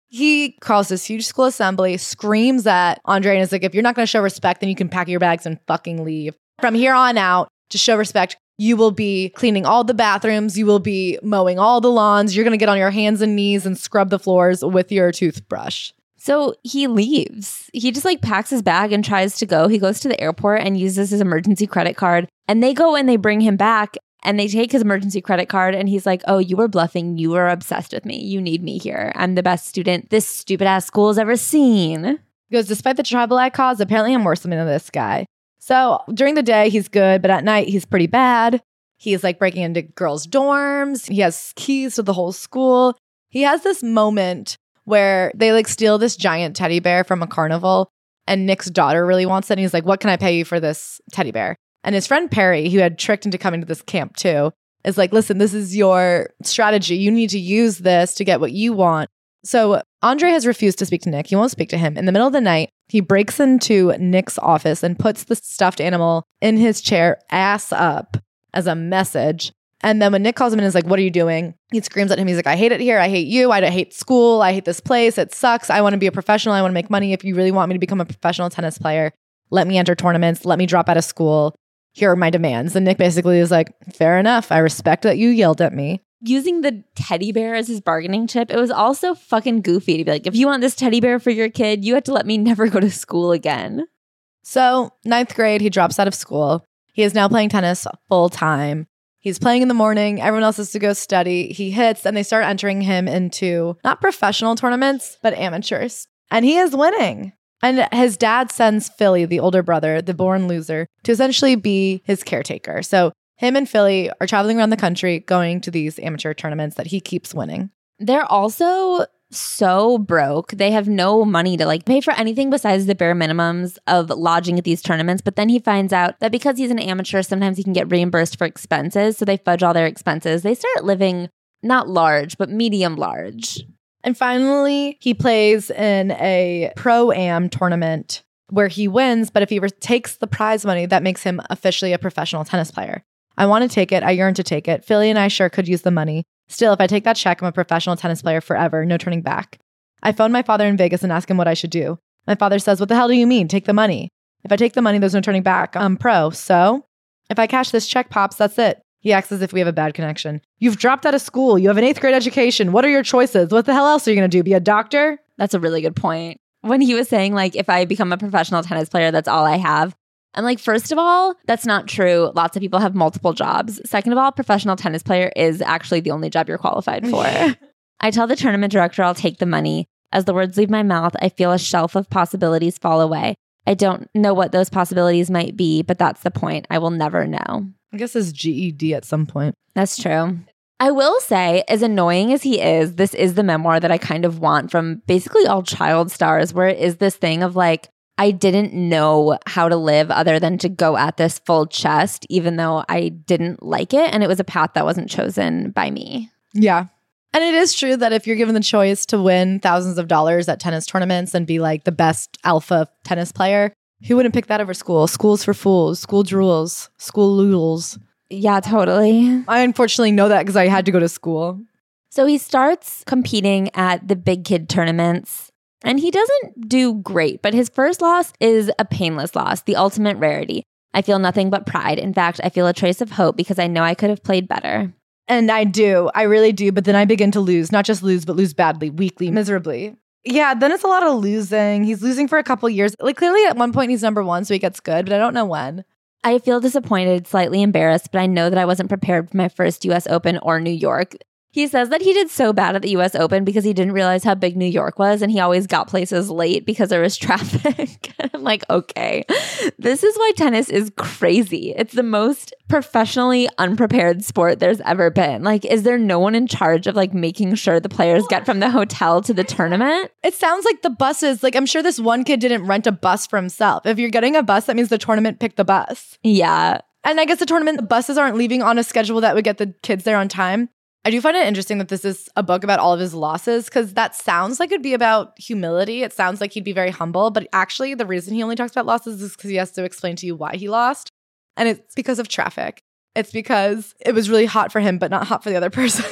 He calls this huge school assembly, screams at Andre, and is like, if you're not going to show respect, then you can pack your bags and fucking leave. From here on out, to show respect, you will be cleaning all the bathrooms, you will be mowing all the lawns, you're going to get on your hands and knees and scrub the floors with your toothbrush. So he leaves. He just like packs his bag and tries to go. He goes to the airport and uses his emergency credit card. And they go and they bring him back and they take his emergency credit card and he's like, Oh, you were bluffing. You were obsessed with me. You need me here. I'm the best student this stupid ass school has ever seen. He goes, Despite the trouble I caused, apparently I'm worse than this guy. So during the day, he's good, but at night, he's pretty bad. He's like breaking into girls' dorms. He has keys to the whole school. He has this moment where they like steal this giant teddy bear from a carnival and Nick's daughter really wants it. And he's like, What can I pay you for this teddy bear? And his friend Perry, who had tricked into coming to this camp too, is like, listen, this is your strategy. You need to use this to get what you want. So Andre has refused to speak to Nick. He won't speak to him. In the middle of the night, he breaks into Nick's office and puts the stuffed animal in his chair, ass up, as a message. And then when Nick calls him and is like, What are you doing? He screams at him. He's like, I hate it here. I hate you. I hate school. I hate this place. It sucks. I want to be a professional. I want to make money. If you really want me to become a professional tennis player, let me enter tournaments. Let me drop out of school here are my demands. And Nick basically is like, fair enough. I respect that you yelled at me. using the teddy bear as his bargaining chip. It was also fucking goofy to be like, if you want this teddy bear for your kid, you have to let me never go to school again. So, ninth grade, he drops out of school. He is now playing tennis full time. He's playing in the morning. Everyone else has to go study. He hits, and they start entering him into not professional tournaments, but amateurs. And he is winning. And his dad sends Philly, the older brother, the born loser, to essentially be his caretaker. So him and Philly are traveling around the country going to these amateur tournaments that he keeps winning. They're also so broke. They have no money to like pay for anything besides the bare minimums of lodging at these tournaments. But then he finds out that because he's an amateur, sometimes he can get reimbursed for expenses. So they fudge all their expenses. They start living not large, but medium large. And finally, he plays in a pro am tournament where he wins. But if he takes the prize money, that makes him officially a professional tennis player. I want to take it. I yearn to take it. Philly and I sure could use the money. Still, if I take that check, I'm a professional tennis player forever, no turning back. I phone my father in Vegas and ask him what I should do. My father says, What the hell do you mean? Take the money. If I take the money, there's no turning back. I'm pro. So if I cash this check, Pops, that's it. He acts as if we have a bad connection. You've dropped out of school. You have an eighth grade education. What are your choices? What the hell else are you going to do? Be a doctor? That's a really good point. When he was saying, like, if I become a professional tennis player, that's all I have. I'm like, first of all, that's not true. Lots of people have multiple jobs. Second of all, professional tennis player is actually the only job you're qualified for. I tell the tournament director I'll take the money. As the words leave my mouth, I feel a shelf of possibilities fall away. I don't know what those possibilities might be, but that's the point. I will never know. I guess his GED at some point. That's true. I will say, as annoying as he is, this is the memoir that I kind of want from basically all child stars, where it is this thing of like, I didn't know how to live other than to go at this full chest, even though I didn't like it. And it was a path that wasn't chosen by me. Yeah. And it is true that if you're given the choice to win thousands of dollars at tennis tournaments and be like the best alpha tennis player, who wouldn't pick that over school? School's for fools, school drools, school loodles. Yeah, totally. I unfortunately know that because I had to go to school. So he starts competing at the big kid tournaments and he doesn't do great, but his first loss is a painless loss, the ultimate rarity. I feel nothing but pride. In fact, I feel a trace of hope because I know I could have played better. And I do. I really do. But then I begin to lose, not just lose, but lose badly, weakly, miserably. Yeah, then it's a lot of losing. He's losing for a couple years. Like clearly at one point he's number one, so he gets good, but I don't know when. I feel disappointed, slightly embarrassed, but I know that I wasn't prepared for my first US Open or New York. He says that he did so bad at the US Open because he didn't realize how big New York was and he always got places late because there was traffic. I'm like, okay, this is why tennis is crazy. It's the most professionally unprepared sport there's ever been. Like, is there no one in charge of like making sure the players get from the hotel to the tournament? It sounds like the buses, like I'm sure this one kid didn't rent a bus for himself. If you're getting a bus, that means the tournament picked the bus. Yeah. And I guess the tournament, the buses aren't leaving on a schedule that would get the kids there on time. I do find it interesting that this is a book about all of his losses because that sounds like it'd be about humility. It sounds like he'd be very humble, but actually, the reason he only talks about losses is because he has to explain to you why he lost. And it's because of traffic. It's because it was really hot for him, but not hot for the other person.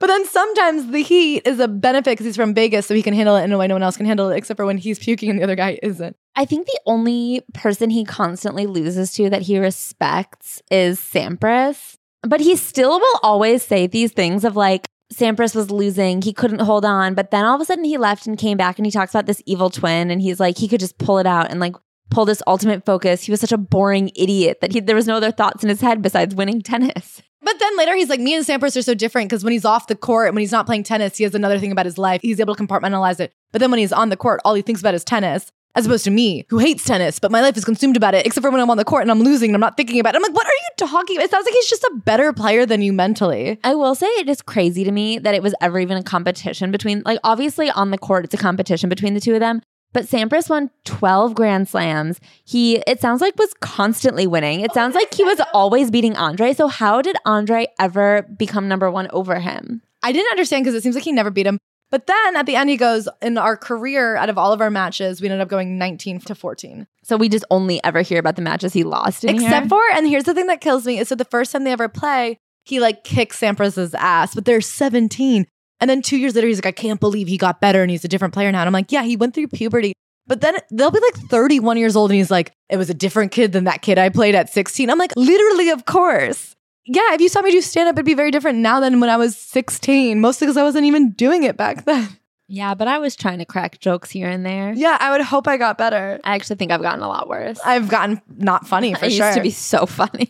but then sometimes the heat is a benefit because he's from Vegas, so he can handle it in a way no one else can handle it, except for when he's puking and the other guy isn't. I think the only person he constantly loses to that he respects is Sampras. But he still will always say these things of like, Sampras was losing. He couldn't hold on. But then all of a sudden he left and came back and he talks about this evil twin and he's like, he could just pull it out and like pull this ultimate focus. He was such a boring idiot that he, there was no other thoughts in his head besides winning tennis. But then later he's like, me and Sampras are so different because when he's off the court and when he's not playing tennis, he has another thing about his life. He's able to compartmentalize it. But then when he's on the court, all he thinks about is tennis as opposed to me who hates tennis, but my life is consumed about it, except for when I'm on the court and I'm losing and I'm not thinking about it. I'm like, what are you talking about? It sounds like he's just a better player than you mentally. I will say it is crazy to me that it was ever even a competition between, like, obviously on the court, it's a competition between the two of them. But Sampras won 12 Grand Slams. He, it sounds like, was constantly winning. It sounds like he was always beating Andre. So, how did Andre ever become number one over him? I didn't understand because it seems like he never beat him. But then at the end, he goes, in our career, out of all of our matches, we ended up going 19 to 14. So we just only ever hear about the matches he lost Except here? for, and here's the thing that kills me is so the first time they ever play, he like kicks Sampras's ass, but they're 17. And then two years later, he's like, I can't believe he got better and he's a different player now. And I'm like, yeah, he went through puberty. But then they'll be like 31 years old and he's like, it was a different kid than that kid I played at 16. I'm like, literally, of course. Yeah, if you saw me do stand up, it'd be very different now than when I was 16, mostly because I wasn't even doing it back then. Yeah, but I was trying to crack jokes here and there. Yeah, I would hope I got better. I actually think I've gotten a lot worse. I've gotten not funny for I sure. used to be so funny.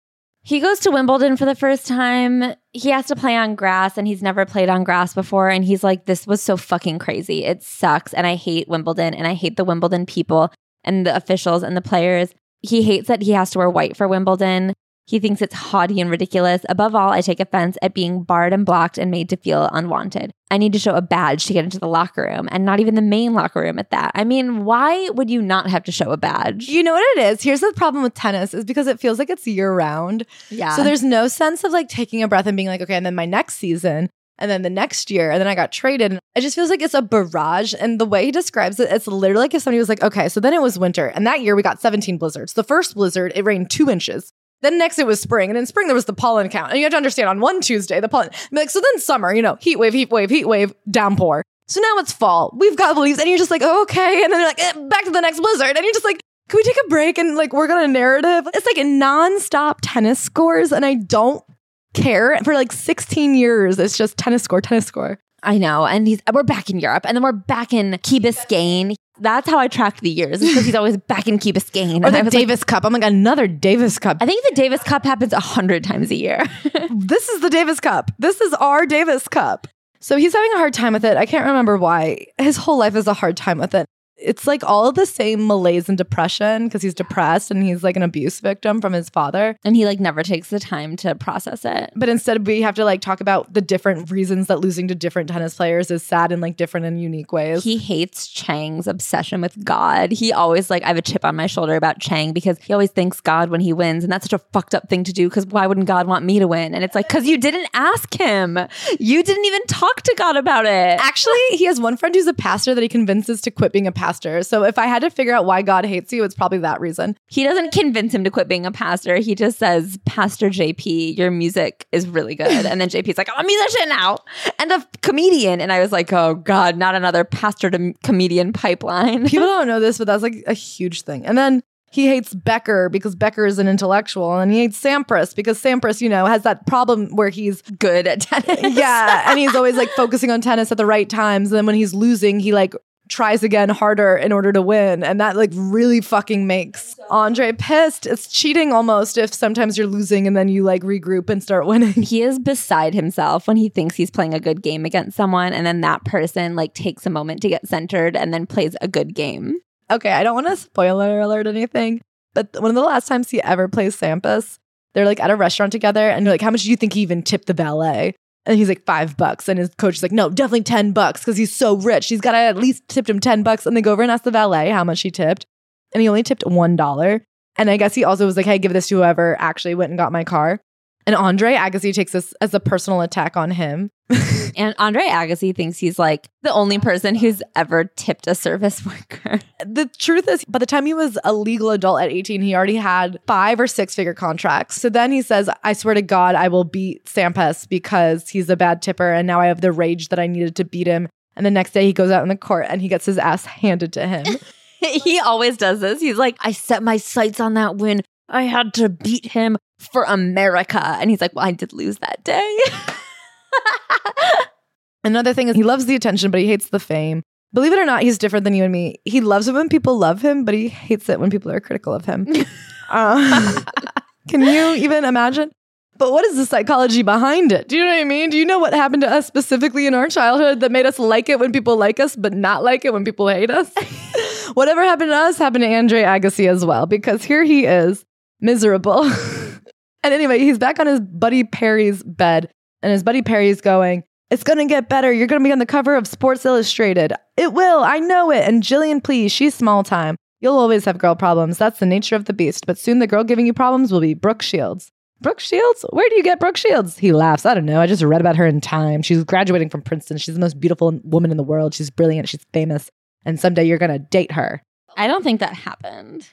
he goes to Wimbledon for the first time. He has to play on grass and he's never played on grass before. And he's like, this was so fucking crazy. It sucks. And I hate Wimbledon and I hate the Wimbledon people and the officials and the players. He hates that he has to wear white for Wimbledon. He thinks it's haughty and ridiculous. Above all, I take offense at being barred and blocked and made to feel unwanted. I need to show a badge to get into the locker room, and not even the main locker room at that. I mean, why would you not have to show a badge? You know what it is? Here's the problem with tennis is because it feels like it's year round. yeah. So there's no sense of like taking a breath and being like, okay, and then my next season, and then the next year, and then I got traded. It just feels like it's a barrage. And the way he describes it, it's literally like if somebody was like, okay, so then it was winter, and that year we got 17 blizzards. The first blizzard, it rained two inches. Then next it was spring, and in spring there was the pollen count. And you have to understand on one Tuesday, the pollen. Like, so then summer, you know, heat wave, heat wave, heat wave, downpour. So now it's fall. We've got leaves, and you're just like, okay. And then you're like, eh, back to the next blizzard. And you're just like, can we take a break and like work on a narrative? It's like nonstop tennis scores, and I don't care. For like 16 years, it's just tennis score, tennis score. I know. And we're back in Europe and then we're back in Key Biscayne. That's how I tracked the years because he's always back in Key Biscayne. Or the was like, Davis Cup. I'm like, another Davis Cup. I think the Davis Cup happens a hundred times a year. this is the Davis Cup. This is our Davis Cup. So he's having a hard time with it. I can't remember why. His whole life is a hard time with it. It's like all the same malaise and depression because he's depressed and he's like an abuse victim from his father. and he like never takes the time to process it. But instead, we have to like talk about the different reasons that losing to different tennis players is sad in like different and unique ways. He hates Chang's obsession with God. He always like I have a chip on my shoulder about Chang because he always thanks God when he wins, and that's such a fucked up thing to do. Because why wouldn't God want me to win? And it's like because you didn't ask him, you didn't even talk to God about it. Actually, he has one friend who's a pastor that he convinces to quit being a pastor. So if I had to figure out why God hates you, it's probably that reason. He doesn't convince him to quit being a pastor. He just says, Pastor JP, your music is really good. And then JP's like, I'm a musician now and a comedian. And I was like, oh God, not another pastor to comedian pipeline. People don't know this, but that's like a huge thing. And then he hates Becker because Becker is an intellectual, and he hates Sampras because Sampras, you know, has that problem where he's good at tennis. yeah, and he's always like focusing on tennis at the right times. And then when he's losing, he like tries again harder in order to win, and that like really fucking makes Andre pissed. It's cheating almost if sometimes you're losing and then you like regroup and start winning. He is beside himself when he thinks he's playing a good game against someone, and then that person like takes a moment to get centered and then plays a good game. Okay, I don't want to spoiler alert anything, but one of the last times he ever plays Sampras, they're like at a restaurant together and they're like, How much do you think he even tipped the valet? And he's like, Five bucks. And his coach is like, No, definitely 10 bucks because he's so rich. He's got to at least tipped him 10 bucks. And they go over and ask the valet how much he tipped. And he only tipped $1. And I guess he also was like, Hey, give this to whoever actually went and got my car. And Andre Agassi takes this as a personal attack on him. And Andre Agassi thinks he's like the only person who's ever tipped a service worker. the truth is, by the time he was a legal adult at 18, he already had five or six figure contracts. So then he says, I swear to God, I will beat Sampras because he's a bad tipper. And now I have the rage that I needed to beat him. And the next day he goes out in the court and he gets his ass handed to him. he always does this. He's like, I set my sights on that win. I had to beat him for America. And he's like, Well, I did lose that day. Another thing is he loves the attention, but he hates the fame. Believe it or not, he's different than you and me. He loves it when people love him, but he hates it when people are critical of him. Uh, can you even imagine? But what is the psychology behind it? Do you know what I mean? Do you know what happened to us specifically in our childhood that made us like it when people like us, but not like it when people hate us? Whatever happened to us happened to Andre Agassi as well, because here he is, miserable. And anyway, he's back on his buddy Perry's bed, and his buddy Perry's going, It's gonna get better. You're gonna be on the cover of Sports Illustrated. It will, I know it. And Jillian, please, she's small time. You'll always have girl problems. That's the nature of the beast. But soon the girl giving you problems will be Brooke Shields. Brooke Shields? Where do you get Brooke Shields? He laughs. I don't know. I just read about her in Time. She's graduating from Princeton. She's the most beautiful woman in the world. She's brilliant. She's famous. And someday you're going to date her. I don't think that happened.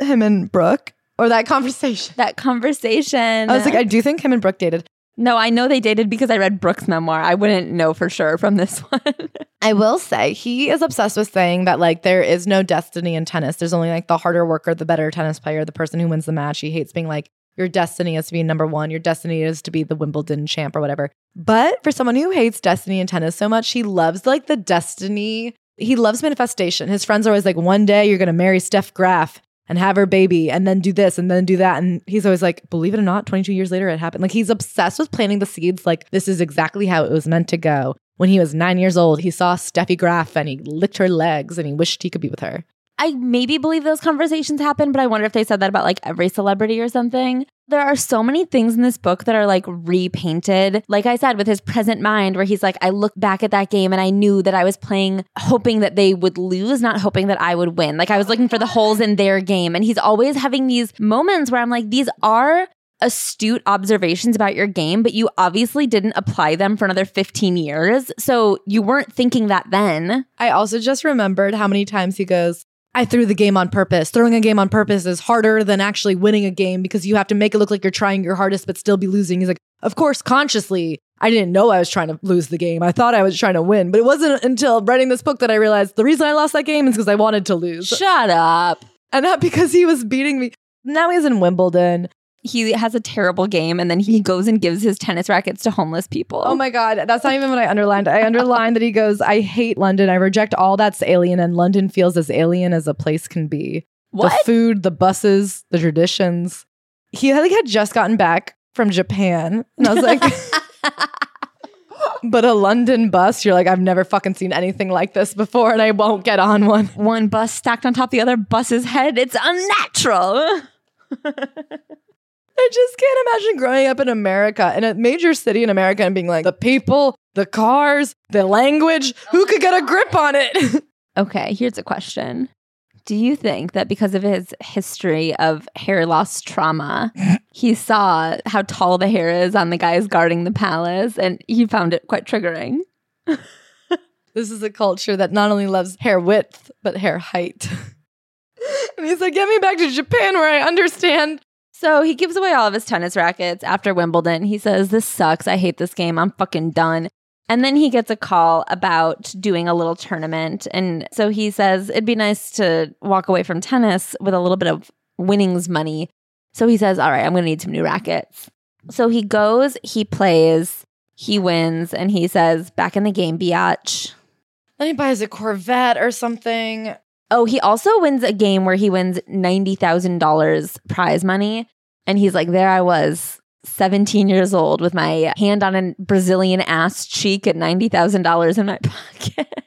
Him and Brooke, or that conversation. That conversation. I was like, I do think him and Brooke dated. no, I know they dated because I read Brooke's memoir. I wouldn't know for sure from this one. I will say he is obsessed with saying that like there is no destiny in tennis. There's only like the harder worker, the better tennis player, the person who wins the match. He hates being like your destiny is to be number one. Your destiny is to be the Wimbledon champ or whatever. But for someone who hates destiny and tennis so much, he loves like the destiny. He loves manifestation. His friends are always like, one day you're going to marry Steph Graf and have her baby and then do this and then do that. And he's always like, believe it or not, 22 years later, it happened. Like he's obsessed with planting the seeds. Like this is exactly how it was meant to go. When he was nine years old, he saw Steffi Graf and he licked her legs and he wished he could be with her. I maybe believe those conversations happen, but I wonder if they said that about like every celebrity or something. There are so many things in this book that are like repainted. Like I said, with his present mind, where he's like, I look back at that game and I knew that I was playing hoping that they would lose, not hoping that I would win. Like I was looking for the holes in their game. And he's always having these moments where I'm like, these are astute observations about your game, but you obviously didn't apply them for another 15 years. So you weren't thinking that then. I also just remembered how many times he goes, I threw the game on purpose. Throwing a game on purpose is harder than actually winning a game because you have to make it look like you're trying your hardest but still be losing. He's like, of course, consciously, I didn't know I was trying to lose the game. I thought I was trying to win, but it wasn't until writing this book that I realized the reason I lost that game is because I wanted to lose. Shut up. And not because he was beating me. Now he's in Wimbledon he has a terrible game and then he goes and gives his tennis rackets to homeless people. Oh my God. That's not even what I underlined. I underlined that he goes, I hate London. I reject all that's alien, and London feels as alien as a place can be. What? The food, the buses, the traditions. He like, had just gotten back from Japan. And I was like, but a London bus, you're like, I've never fucking seen anything like this before, and I won't get on one. One bus stacked on top of the other bus's head. It's unnatural. I just can't imagine growing up in America, in a major city in America, and being like, the people, the cars, the language, who could get a grip on it? okay, here's a question. Do you think that because of his history of hair loss trauma, he saw how tall the hair is on the guys guarding the palace and he found it quite triggering? this is a culture that not only loves hair width, but hair height. and he's like, get me back to Japan where I understand so he gives away all of his tennis rackets after Wimbledon. He says, This sucks. I hate this game. I'm fucking done. And then he gets a call about doing a little tournament. And so he says, It'd be nice to walk away from tennis with a little bit of winnings money. So he says, All right, I'm going to need some new rackets. So he goes, he plays, he wins, and he says, Back in the game, biatch. Then he buys a Corvette or something. Oh, he also wins a game where he wins $90,000 prize money. And he's like, there I was, 17 years old with my hand on a Brazilian ass cheek at $90,000 in my pocket.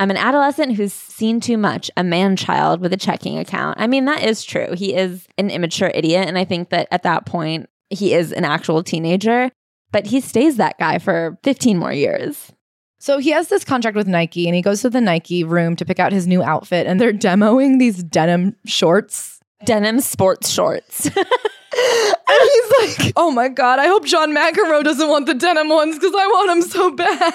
I'm an adolescent who's seen too much, a man child with a checking account. I mean, that is true. He is an immature idiot. And I think that at that point, he is an actual teenager, but he stays that guy for 15 more years. So he has this contract with Nike and he goes to the Nike room to pick out his new outfit and they're demoing these denim shorts. Denim sports shorts. and he's like, "Oh my god, I hope John McEnroe doesn't want the denim ones because I want them so bad."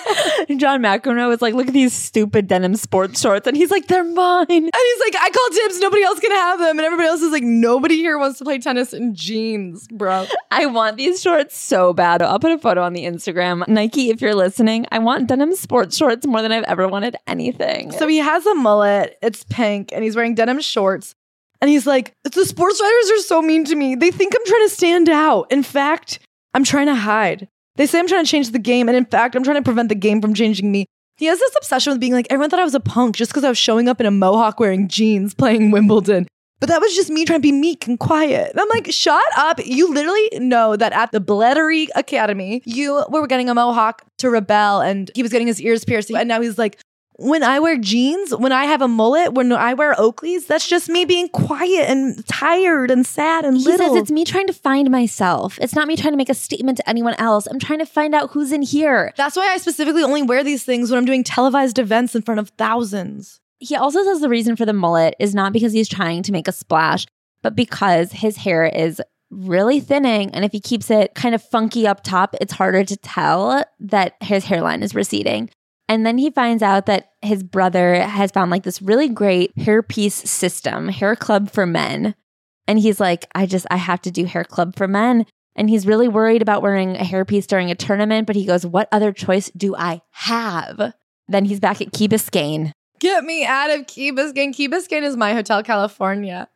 John McEnroe is like, "Look at these stupid denim sports shorts," and he's like, "They're mine." And he's like, "I call dibs. Nobody else can have them." And everybody else is like, "Nobody here wants to play tennis in jeans, bro." I want these shorts so bad. I'll put a photo on the Instagram. Nike, if you're listening, I want denim sports shorts more than I've ever wanted anything. So he has a mullet. It's pink, and he's wearing denim shorts. And he's like, the sports writers are so mean to me. They think I'm trying to stand out. In fact, I'm trying to hide. They say I'm trying to change the game. And in fact, I'm trying to prevent the game from changing me. He has this obsession with being like, everyone thought I was a punk just because I was showing up in a mohawk wearing jeans playing Wimbledon. But that was just me trying to be meek and quiet. And I'm like, shut up. You literally know that at the Blettery Academy, you were getting a mohawk to rebel and he was getting his ears pierced. And now he's like, when I wear jeans, when I have a mullet, when I wear Oakleys, that's just me being quiet and tired and sad and little. he little. says it's me trying to find myself. It's not me trying to make a statement to anyone else. I'm trying to find out who's in here. That's why I specifically only wear these things when I'm doing televised events in front of thousands. He also says the reason for the mullet is not because he's trying to make a splash, but because his hair is really thinning. And if he keeps it kind of funky up top, it's harder to tell that his hairline is receding. And then he finds out that his brother has found like this really great hairpiece system, hair club for men. And he's like, I just, I have to do hair club for men. And he's really worried about wearing a hairpiece during a tournament, but he goes, What other choice do I have? Then he's back at Key Biscayne. Get me out of Key Biscayne. Key Biscayne is my Hotel California.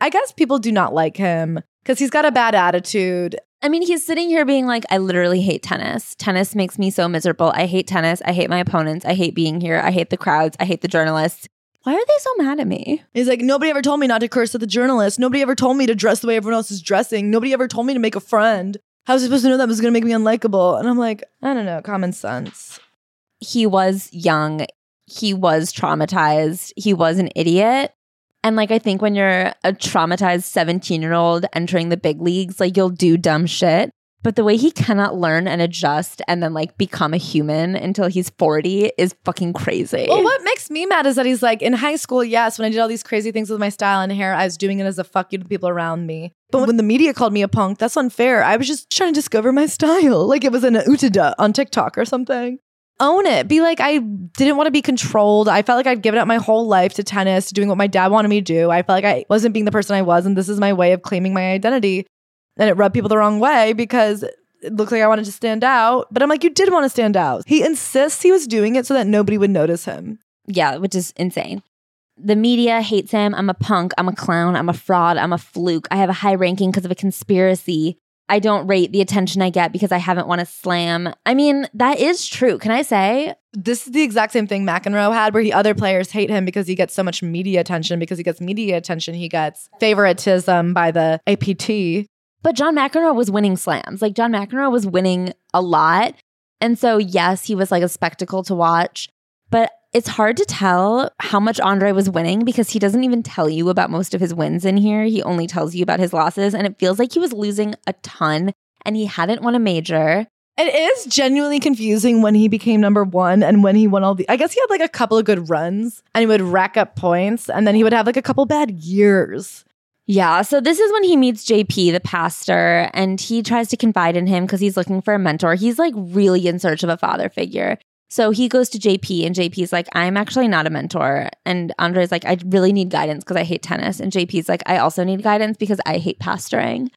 I guess people do not like him because he's got a bad attitude. I mean, he's sitting here being like, I literally hate tennis. Tennis makes me so miserable. I hate tennis. I hate my opponents. I hate being here. I hate the crowds. I hate the journalists. Why are they so mad at me? He's like, nobody ever told me not to curse at the journalists. Nobody ever told me to dress the way everyone else is dressing. Nobody ever told me to make a friend. How was I supposed to know that was going to make me unlikable? And I'm like, I don't know, common sense. He was young. He was traumatized. He was an idiot. And like, I think when you're a traumatized 17 year old entering the big leagues, like, you'll do dumb shit. But the way he cannot learn and adjust and then like become a human until he's 40 is fucking crazy. Well, what makes me mad is that he's like, in high school, yes, when I did all these crazy things with my style and hair, I was doing it as a fuck you to people around me. But when the media called me a punk, that's unfair. I was just trying to discover my style. Like it was an utada on TikTok or something. Own it. Be like, I didn't want to be controlled. I felt like I'd given up my whole life to tennis, doing what my dad wanted me to do. I felt like I wasn't being the person I was, and this is my way of claiming my identity. And it rubbed people the wrong way because it looked like I wanted to stand out. But I'm like, you did want to stand out. He insists he was doing it so that nobody would notice him. Yeah, which is insane. The media hates him. I'm a punk. I'm a clown. I'm a fraud. I'm a fluke. I have a high ranking because of a conspiracy. I don't rate the attention I get because I haven't won a slam. I mean, that is true. Can I say? This is the exact same thing McEnroe had, where he other players hate him because he gets so much media attention. Because he gets media attention, he gets favoritism by the APT. But John McEnroe was winning slams. Like John McEnroe was winning a lot. And so, yes, he was like a spectacle to watch. It's hard to tell how much Andre was winning because he doesn't even tell you about most of his wins in here. He only tells you about his losses. And it feels like he was losing a ton and he hadn't won a major. It is genuinely confusing when he became number one and when he won all the. I guess he had like a couple of good runs and he would rack up points and then he would have like a couple bad years. Yeah. So this is when he meets JP, the pastor, and he tries to confide in him because he's looking for a mentor. He's like really in search of a father figure. So he goes to JP, and JP's like, I'm actually not a mentor. And Andre's like, I really need guidance because I hate tennis. And JP's like, I also need guidance because I hate pastoring.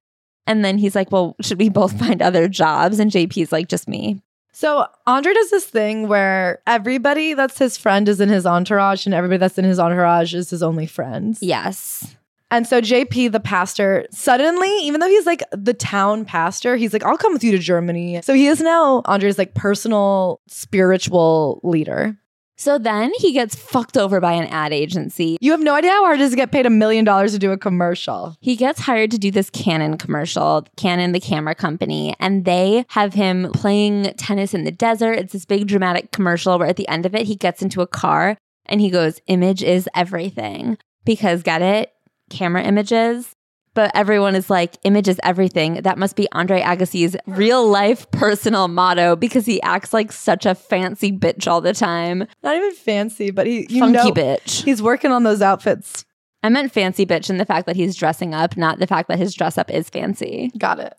And then he's like, Well, should we both find other jobs? And JP's like, Just me. So Andre does this thing where everybody that's his friend is in his entourage, and everybody that's in his entourage is his only friends. Yes. And so JP, the pastor, suddenly, even though he's like the town pastor, he's like, I'll come with you to Germany. So he is now Andre's like personal spiritual leader. So then he gets fucked over by an ad agency. You have no idea how hard it is to get paid a million dollars to do a commercial. He gets hired to do this Canon commercial, Canon, the camera company, and they have him playing tennis in the desert. It's this big dramatic commercial where at the end of it, he gets into a car and he goes, Image is everything. Because get it? Camera images. But everyone is like, image is everything. That must be Andre Agassi's real life personal motto because he acts like such a fancy bitch all the time. Not even fancy, but he you Funky know, bitch. He's working on those outfits. I meant fancy bitch in the fact that he's dressing up, not the fact that his dress up is fancy. Got it.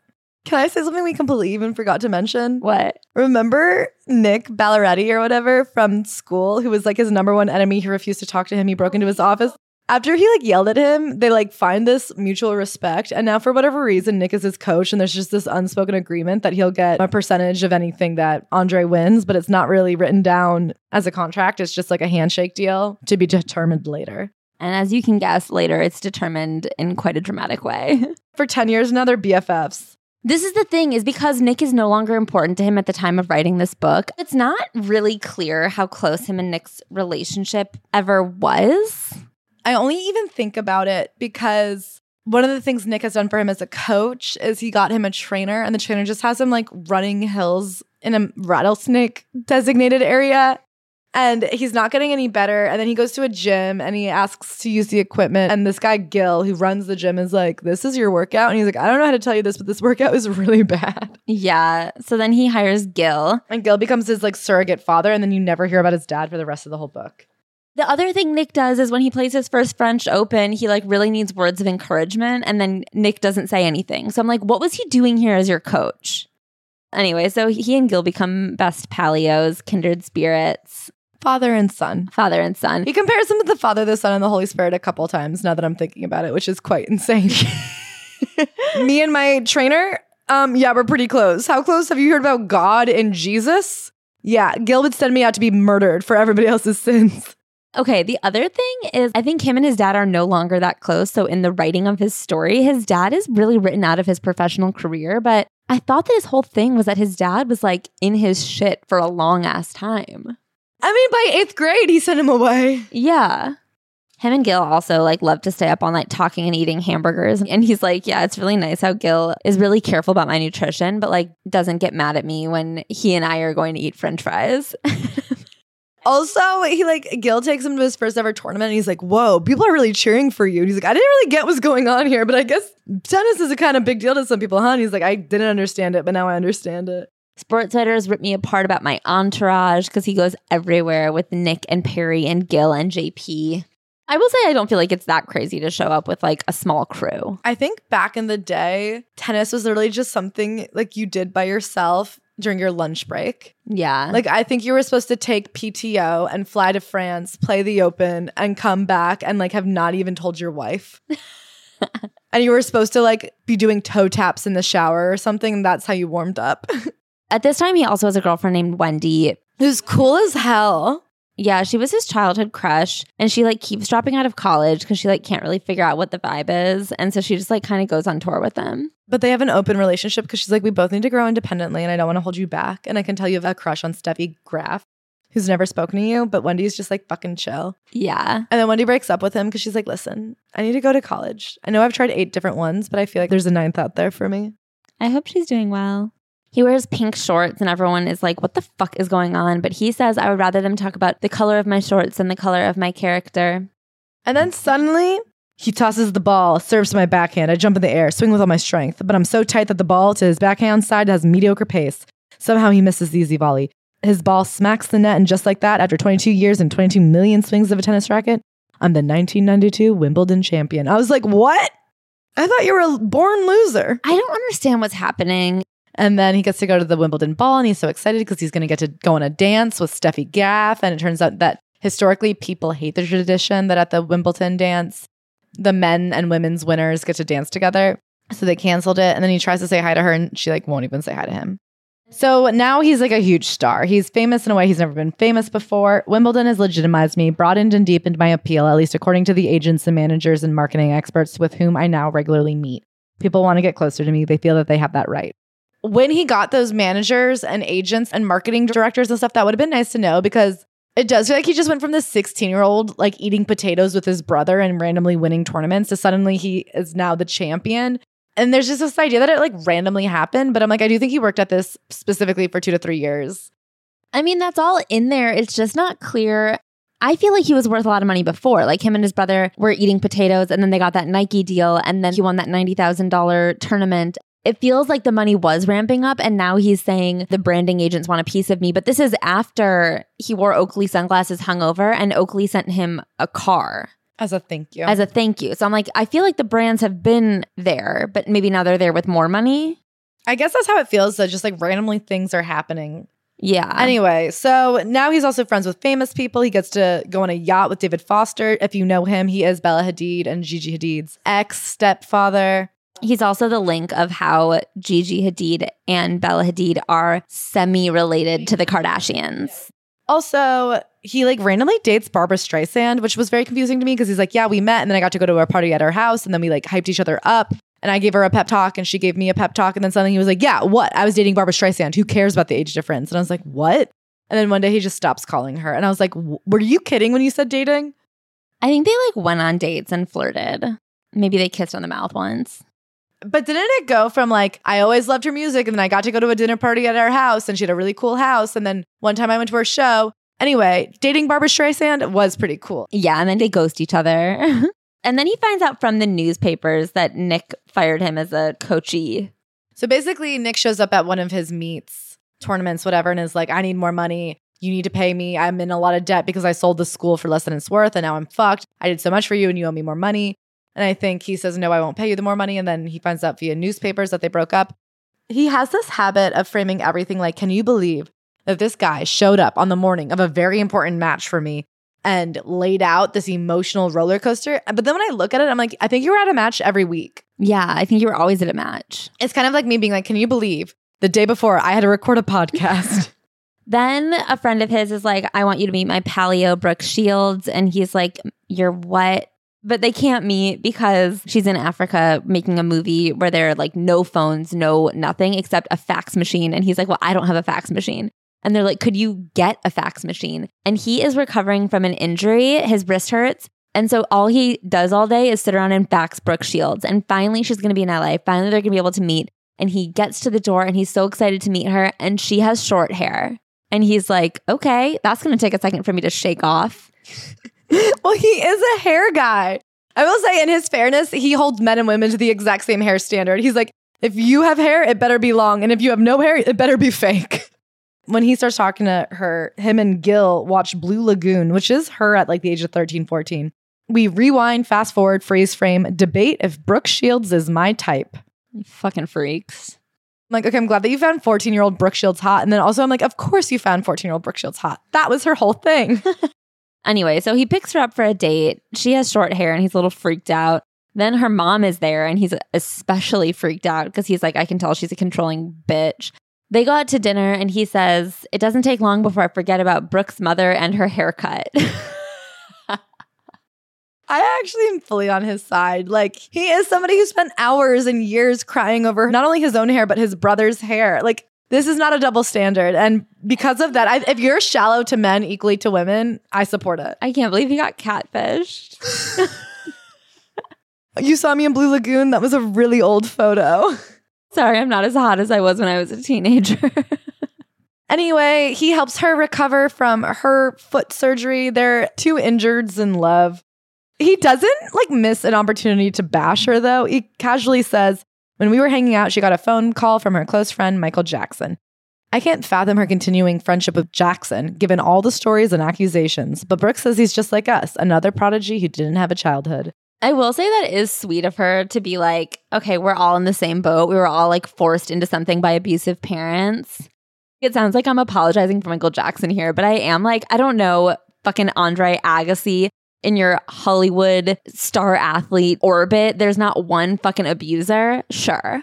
Can I say something we completely even forgot to mention? What? Remember Nick Balleretti or whatever from school, who was like his number one enemy? He refused to talk to him. He broke into his office. After he like yelled at him, they like find this mutual respect. And now, for whatever reason, Nick is his coach, and there's just this unspoken agreement that he'll get a percentage of anything that Andre wins, but it's not really written down as a contract. It's just like a handshake deal to be determined later. And as you can guess, later it's determined in quite a dramatic way. For 10 years now, they're BFFs. This is the thing is because Nick is no longer important to him at the time of writing this book. It's not really clear how close him and Nick's relationship ever was. I only even think about it because one of the things Nick has done for him as a coach is he got him a trainer, and the trainer just has him like running hills in a rattlesnake designated area. And he's not getting any better. And then he goes to a gym and he asks to use the equipment. And this guy, Gil, who runs the gym, is like, This is your workout. And he's like, I don't know how to tell you this, but this workout is really bad. Yeah. So then he hires Gil. And Gil becomes his like surrogate father. And then you never hear about his dad for the rest of the whole book. The other thing Nick does is when he plays his first French Open, he like really needs words of encouragement and then Nick doesn't say anything. So I'm like, what was he doing here as your coach? Anyway, so he and Gil become best palios, kindred spirits, Father and son. father and son. He compares them to the Father, the Son, and the Holy Spirit a couple times now that I'm thinking about it, which is quite insane. Me and my trainer, um, yeah, we're pretty close. How close have you heard about God and Jesus? Yeah, Gil would send me out to be murdered for everybody else's sins. Okay, the other thing is I think him and his dad are no longer that close. So in the writing of his story, his dad is really written out of his professional career, but I thought that his whole thing was that his dad was like in his shit for a long ass time. I mean, by eighth grade, he sent him away. Yeah. Him and Gil also like love to stay up all night talking and eating hamburgers. And he's like, Yeah, it's really nice how Gil is really careful about my nutrition, but like doesn't get mad at me when he and I are going to eat french fries. Also, he like Gil takes him to his first ever tournament and he's like, Whoa, people are really cheering for you. And he's like, I didn't really get what's going on here, but I guess tennis is a kind of big deal to some people, huh? And he's like, I didn't understand it, but now I understand it. Sports writers rip me apart about my entourage because he goes everywhere with Nick and Perry and Gil and JP. I will say I don't feel like it's that crazy to show up with like a small crew. I think back in the day, tennis was literally just something like you did by yourself during your lunch break. Yeah. Like I think you were supposed to take PTO and fly to France, play the Open, and come back and like have not even told your wife. and you were supposed to like be doing toe taps in the shower or something. And that's how you warmed up. At this time, he also has a girlfriend named Wendy. Who's cool as hell. Yeah, she was his childhood crush, and she like keeps dropping out of college because she like can't really figure out what the vibe is, and so she just like kind of goes on tour with them. But they have an open relationship because she's like, we both need to grow independently, and I don't want to hold you back. And I can tell you have a crush on Steffi Graf, who's never spoken to you, but Wendy's just like fucking chill. Yeah, And then Wendy breaks up with him because she's like, listen, I need to go to college. I know I've tried eight different ones, but I feel like there's a ninth out there for me. I hope she's doing well. He wears pink shorts, and everyone is like, "What the fuck is going on?" But he says, "I would rather them talk about the color of my shorts than the color of my character." And then suddenly he tosses the ball, serves to my backhand. I jump in the air, swing with all my strength, but I'm so tight that the ball to his backhand side has mediocre pace. Somehow he misses the easy volley. His ball smacks the net, and just like that, after 22 years and 22 million swings of a tennis racket, I'm the 1992 Wimbledon champion. I was like, what? I thought you were a born loser. I don't understand what's happening. And then he gets to go to the Wimbledon ball and he's so excited because he's going to get to go on a dance with Steffi Graf. And it turns out that historically people hate the tradition that at the Wimbledon dance, the men and women's winners get to dance together. So they canceled it. And then he tries to say hi to her and she like won't even say hi to him. So now he's like a huge star. He's famous in a way he's never been famous before. Wimbledon has legitimized me, broadened and deepened my appeal, at least according to the agents and managers and marketing experts with whom I now regularly meet. People want to get closer to me. They feel that they have that right when he got those managers and agents and marketing directors and stuff, that would have been nice to know because it does feel like he just went from this 16 year old like eating potatoes with his brother and randomly winning tournaments to suddenly he is now the champion. And there's just this idea that it like randomly happened. But I'm like, I do think he worked at this specifically for two to three years. I mean, that's all in there. It's just not clear. I feel like he was worth a lot of money before. Like him and his brother were eating potatoes, and then they got that Nike deal, and then he won that $90,000 tournament it feels like the money was ramping up and now he's saying the branding agents want a piece of me. But this is after he wore oakley sunglasses hungover and oakley sent him a car. As a thank you. As a thank you. So i'm like i feel like the brands have been there but maybe now they're there with more money. I guess that's how it feels though just like randomly things are happening. Yeah. Anyway so now he's also friends with famous people. He gets to go on a yacht with david foster. If you know him he is bella hadid and gigi hadid's ex stepfather He's also the link of how Gigi Hadid and Bella Hadid are semi related to the Kardashians. Also, he like randomly dates Barbra Streisand, which was very confusing to me because he's like, Yeah, we met and then I got to go to a party at her house and then we like hyped each other up. And I gave her a pep talk and she gave me a pep talk. And then suddenly he was like, Yeah, what? I was dating Barbra Streisand. Who cares about the age difference? And I was like, What? And then one day he just stops calling her. And I was like, Were you kidding when you said dating? I think they like went on dates and flirted. Maybe they kissed on the mouth once. But didn't it go from like, I always loved her music, and then I got to go to a dinner party at our house, and she had a really cool house. And then one time I went to her show. Anyway, dating Barbra Streisand was pretty cool. Yeah, and then they ghost each other. and then he finds out from the newspapers that Nick fired him as a coachee. So basically, Nick shows up at one of his meets, tournaments, whatever, and is like, I need more money. You need to pay me. I'm in a lot of debt because I sold the school for less than it's worth, and now I'm fucked. I did so much for you, and you owe me more money. And I think he says, No, I won't pay you the more money. And then he finds out via newspapers that they broke up. He has this habit of framing everything like, Can you believe that this guy showed up on the morning of a very important match for me and laid out this emotional roller coaster? But then when I look at it, I'm like, I think you were at a match every week. Yeah, I think you were always at a match. It's kind of like me being like, Can you believe the day before I had to record a podcast? Then a friend of his is like, I want you to meet my paleo, Brooke Shields. And he's like, You're what? But they can't meet because she's in Africa making a movie where there are like no phones, no nothing except a fax machine. And he's like, Well, I don't have a fax machine. And they're like, Could you get a fax machine? And he is recovering from an injury. His wrist hurts. And so all he does all day is sit around and fax Brooke Shields. And finally, she's going to be in LA. Finally, they're going to be able to meet. And he gets to the door and he's so excited to meet her. And she has short hair. And he's like, okay, that's going to take a second for me to shake off. well, he is a hair guy. I will say, in his fairness, he holds men and women to the exact same hair standard. He's like, if you have hair, it better be long. And if you have no hair, it better be fake. when he starts talking to her, him and Gil watch Blue Lagoon, which is her at like the age of 13, 14. We rewind, fast forward, freeze frame, debate if Brooke Shields is my type. Fucking freaks. I'm like, okay, I'm glad that you found 14 year old Brooke Shields hot. And then also, I'm like, of course you found 14 year old Brooke Shields hot. That was her whole thing. anyway, so he picks her up for a date. She has short hair and he's a little freaked out. Then her mom is there and he's especially freaked out because he's like, I can tell she's a controlling bitch. They go out to dinner and he says, It doesn't take long before I forget about Brooke's mother and her haircut. I actually am fully on his side. Like, he is somebody who spent hours and years crying over not only his own hair, but his brother's hair. Like, this is not a double standard. And because of that, I, if you're shallow to men equally to women, I support it. I can't believe he got catfished. you saw me in Blue Lagoon. That was a really old photo. Sorry, I'm not as hot as I was when I was a teenager. anyway, he helps her recover from her foot surgery. They're two injureds in love. He doesn't like miss an opportunity to bash her though. He casually says, When we were hanging out, she got a phone call from her close friend, Michael Jackson. I can't fathom her continuing friendship with Jackson, given all the stories and accusations, but Brooke says he's just like us, another prodigy who didn't have a childhood. I will say that is sweet of her to be like, okay, we're all in the same boat. We were all like forced into something by abusive parents. It sounds like I'm apologizing for Michael Jackson here, but I am like, I don't know, fucking Andre Agassi in your Hollywood star athlete orbit, there's not one fucking abuser, sure.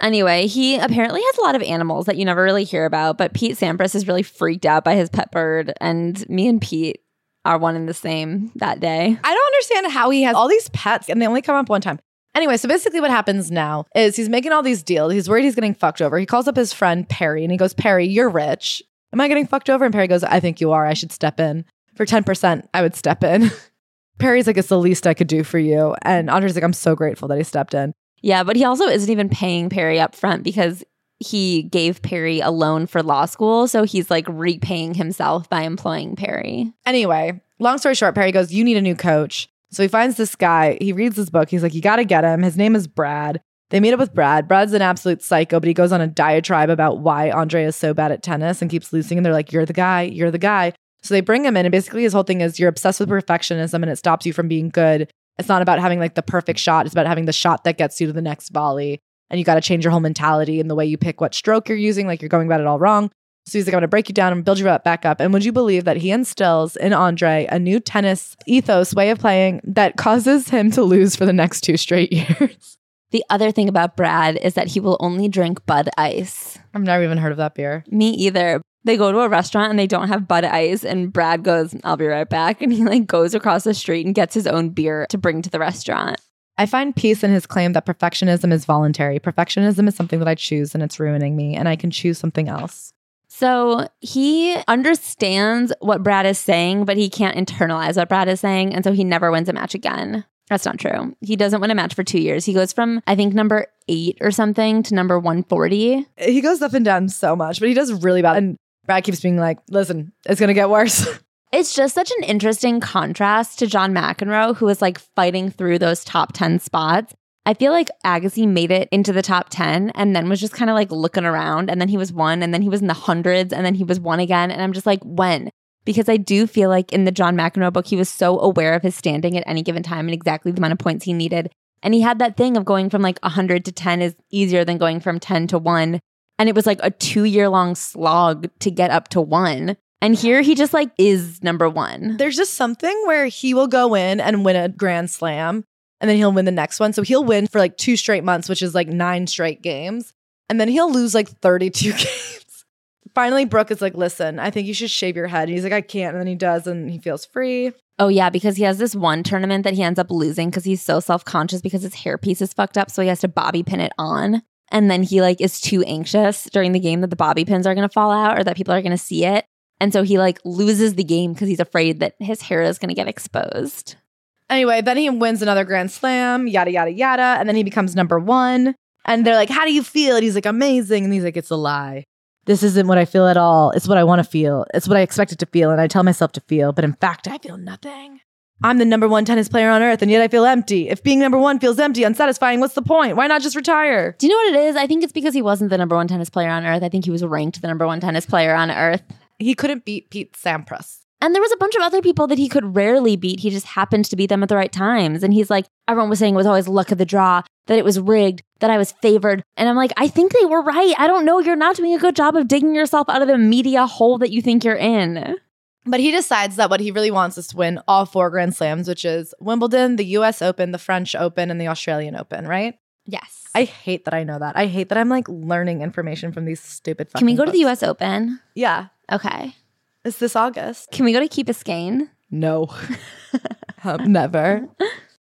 Anyway, he apparently has a lot of animals that you never really hear about, but Pete Sampras is really freaked out by his pet bird, and me and Pete are one and the same that day. I don't understand how he has all these pets and they only come up one time. Anyway, so basically what happens now is he's making all these deals. He's worried he's getting fucked over. He calls up his friend Perry and he goes, Perry, you're rich. Am I getting fucked over? And Perry goes, I think you are. I should step in. For 10%, I would step in. Perry's like, it's the least I could do for you. And Andre's like, I'm so grateful that he stepped in. Yeah, but he also isn't even paying Perry up front because he gave Perry a loan for law school. So he's like repaying himself by employing Perry. Anyway, long story short, Perry goes, You need a new coach. So he finds this guy. He reads this book. He's like, You got to get him. His name is Brad. They meet up with Brad. Brad's an absolute psycho, but he goes on a diatribe about why Andre is so bad at tennis and keeps losing. And they're like, You're the guy. You're the guy. So they bring him in, and basically his whole thing is you're obsessed with perfectionism and it stops you from being good. It's not about having like the perfect shot, it's about having the shot that gets you to the next volley. And you got to change your whole mentality and the way you pick what stroke you're using, like you're going about it all wrong. So he's like, I'm gonna break you down and build you up back up. And would you believe that he instills in Andre a new tennis ethos, way of playing that causes him to lose for the next two straight years? The other thing about Brad is that he will only drink Bud Ice. I've never even heard of that beer. Me either they go to a restaurant and they don't have Bud Ice, and Brad goes, I'll be right back. And he like goes across the street and gets his own beer to bring to the restaurant. I find peace in his claim that perfectionism is voluntary. Perfectionism is something that I choose and it's ruining me, and I can choose something else. So he understands what Brad is saying, but he can't internalize what Brad is saying. And so he never wins a match again. That's not true. He doesn't win a match for two years. He goes from, I think, number eight or something to number 140. He goes up and down so much, but he does really bad. And Brad keeps being like, listen, it's going to get worse. It's just such an interesting contrast to John McEnroe, who was like fighting through those top 10 spots. I feel like Agassi made it into the top 10 and then was just kind of like looking around. And then he was one, and then he was in the hundreds, and then he was one again. And I'm just like, when? Because I do feel like in the John McEnroe book, he was so aware of his standing at any given time and exactly the amount of points he needed. And he had that thing of going from like 100 to 10 is easier than going from 10 to 1. And it was like a two year long slog to get up to one. And here he just like is number one. There's just something where he will go in and win a grand slam and then he'll win the next one. So he'll win for like two straight months, which is like nine straight games. And then he'll lose like 32 games. finally Brooke is like, listen, I think you should shave your head. And he's like, I can't. And then he does, and he feels free. Oh yeah, because he has this one tournament that he ends up losing because he's so self-conscious because his hairpiece is fucked up, so he has to bobby pin it on. And then he like is too anxious during the game that the bobby pins are gonna fall out or that people are gonna see it. And so he like loses the game because he's afraid that his hair is gonna get exposed. Anyway, then he wins another Grand Slam, yada, yada, yada. And then he becomes number one. And they're like, How do you feel? And he's like, Amazing. And he's like, It's a lie. This isn't what I feel at all. It's what I want to feel. It's what I expect it to feel. And I tell myself to feel. But in fact, I feel nothing. I'm the number one tennis player on earth, and yet I feel empty. If being number one feels empty, unsatisfying, what's the point? Why not just retire? Do you know what it is? I think it's because he wasn't the number one tennis player on earth. I think he was ranked the number one tennis player on earth. He couldn't beat Pete Sampras. And there was a bunch of other people that he could rarely beat. He just happened to beat them at the right times. And he's like, everyone was saying it was always luck of the draw, that it was rigged, that I was favored. And I'm like, I think they were right. I don't know. You're not doing a good job of digging yourself out of the media hole that you think you're in. But he decides that what he really wants is to win all four Grand Slams, which is Wimbledon, the US Open, the French Open, and the Australian Open, right? Yes. I hate that I know that. I hate that I'm like learning information from these stupid Can we go to the. US Open? Yeah. Okay. It's this August. Can we go to Key Biscayne? No. Um, never.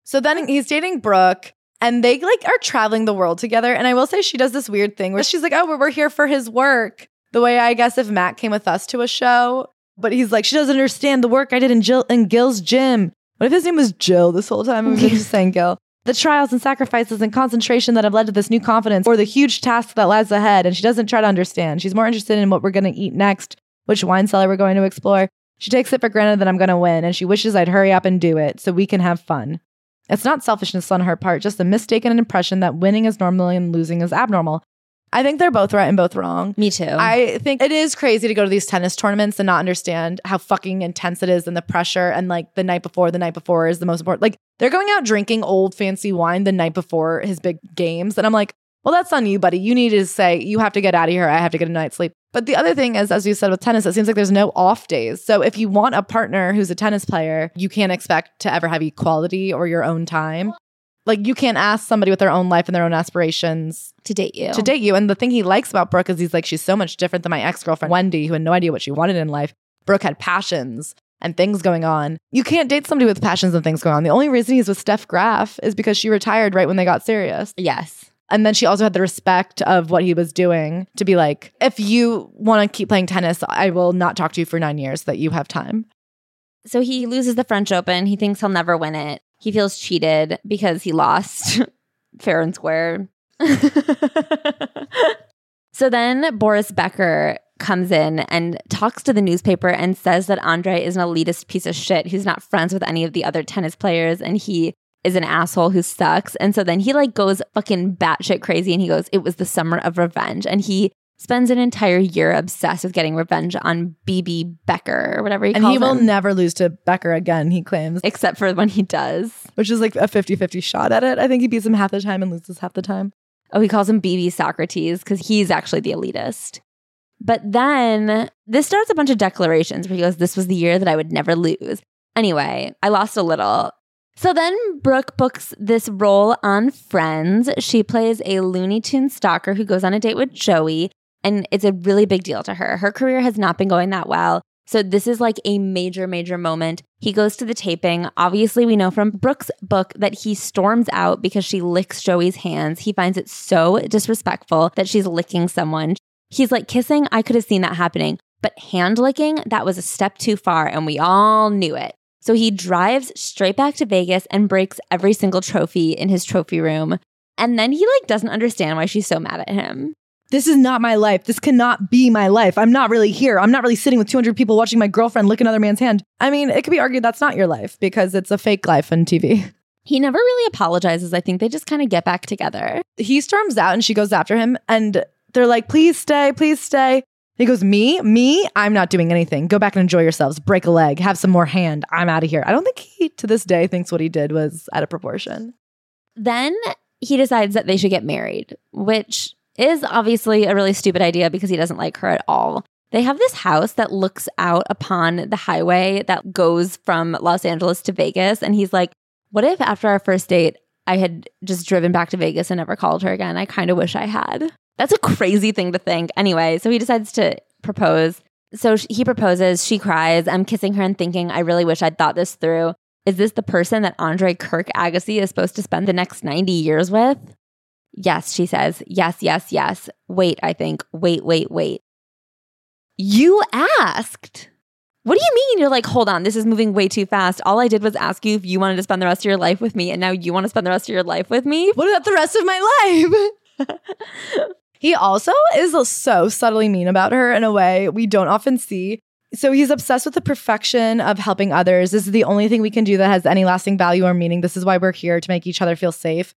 So then he's dating Brooke and they like are traveling the world together. And I will say she does this weird thing where she's like, oh, we're, we're here for his work. The way I guess if Matt came with us to a show, but he's like, she doesn't understand the work I did in Jill in Gil's gym. What if his name was Jill this whole time? I'm just saying Gil. The trials and sacrifices and concentration that have led to this new confidence or the huge task that lies ahead. And she doesn't try to understand. She's more interested in what we're going to eat next, which wine cellar we're going to explore. She takes it for granted that I'm going to win, and she wishes I'd hurry up and do it so we can have fun. It's not selfishness on her part, just a mistaken impression that winning is normal and losing is abnormal. I think they're both right and both wrong. Me too. I think it is crazy to go to these tennis tournaments and not understand how fucking intense it is and the pressure and like the night before, the night before is the most important. Like they're going out drinking old fancy wine the night before his big games. And I'm like, well, that's on you, buddy. You need to say, you have to get out of here. I have to get a night's sleep. But the other thing is, as you said with tennis, it seems like there's no off days. So if you want a partner who's a tennis player, you can't expect to ever have equality or your own time. Like you can't ask somebody with their own life and their own aspirations to date you. to date you. And the thing he likes about Brooke is he's like, she's so much different than my ex girlfriend, Wendy, who had no idea what she wanted in life. Brooke had passions and things going on. You can't date somebody with passions and things going on. The only reason he's with Steph Graf is because she retired right when they got serious. Yes. And then she also had the respect of what he was doing to be like, if you want to keep playing tennis, I will not talk to you for nine years that you have time. So he loses the French Open. He thinks he'll never win it. He feels cheated because he lost fair and square. so then Boris Becker comes in and talks to the newspaper and says that Andre is an elitist piece of shit who's not friends with any of the other tennis players and he is an asshole who sucks. And so then he like goes fucking batshit crazy and he goes, It was the summer of revenge. And he spends an entire year obsessed with getting revenge on BB Becker or whatever he And calls And he will him. never lose to Becker again, he claims, Except for when he does. which is like a 50 50 shot at it. I think he beats him half the time and loses half the time. Oh, he calls him BB Socrates because he's actually the elitist. But then this starts a bunch of declarations where he goes, This was the year that I would never lose. Anyway, I lost a little. So then Brooke books this role on Friends. She plays a Looney Tune stalker who goes on a date with Joey, and it's a really big deal to her. Her career has not been going that well. So this is like a major, major moment. He goes to the taping. Obviously, we know from Brooke's book that he storms out because she licks Joey's hands. He finds it so disrespectful that she's licking someone. He's like, kissing, I could have seen that happening. But hand licking, that was a step too far, and we all knew it. So he drives straight back to Vegas and breaks every single trophy in his trophy room. And then he like doesn't understand why she's so mad at him. This is not my life. This cannot be my life. I'm not really here. I'm not really sitting with 200 people watching my girlfriend lick another man's hand. I mean, it could be argued that's not your life because it's a fake life on TV. He never really apologizes. I think they just kind of get back together. He storms out and she goes after him and they're like, please stay, please stay. He goes, Me? Me? I'm not doing anything. Go back and enjoy yourselves. Break a leg. Have some more hand. I'm out of here. I don't think he, to this day, thinks what he did was out of proportion. Then he decides that they should get married, which is obviously a really stupid idea because he doesn't like her at all. They have this house that looks out upon the highway that goes from Los Angeles to Vegas. And he's like, What if after our first date, I had just driven back to Vegas and never called her again? I kind of wish I had. That's a crazy thing to think. Anyway, so he decides to propose. So he proposes, she cries. I'm kissing her and thinking, I really wish I'd thought this through. Is this the person that Andre Kirk Agassi is supposed to spend the next 90 years with? Yes, she says. Yes, yes, yes. Wait, I think. Wait, wait, wait. You asked. What do you mean? You're like, hold on, this is moving way too fast. All I did was ask you if you wanted to spend the rest of your life with me, and now you want to spend the rest of your life with me? What about the rest of my life? he also is so subtly mean about her in a way we don't often see. So he's obsessed with the perfection of helping others. This is the only thing we can do that has any lasting value or meaning. This is why we're here to make each other feel safe.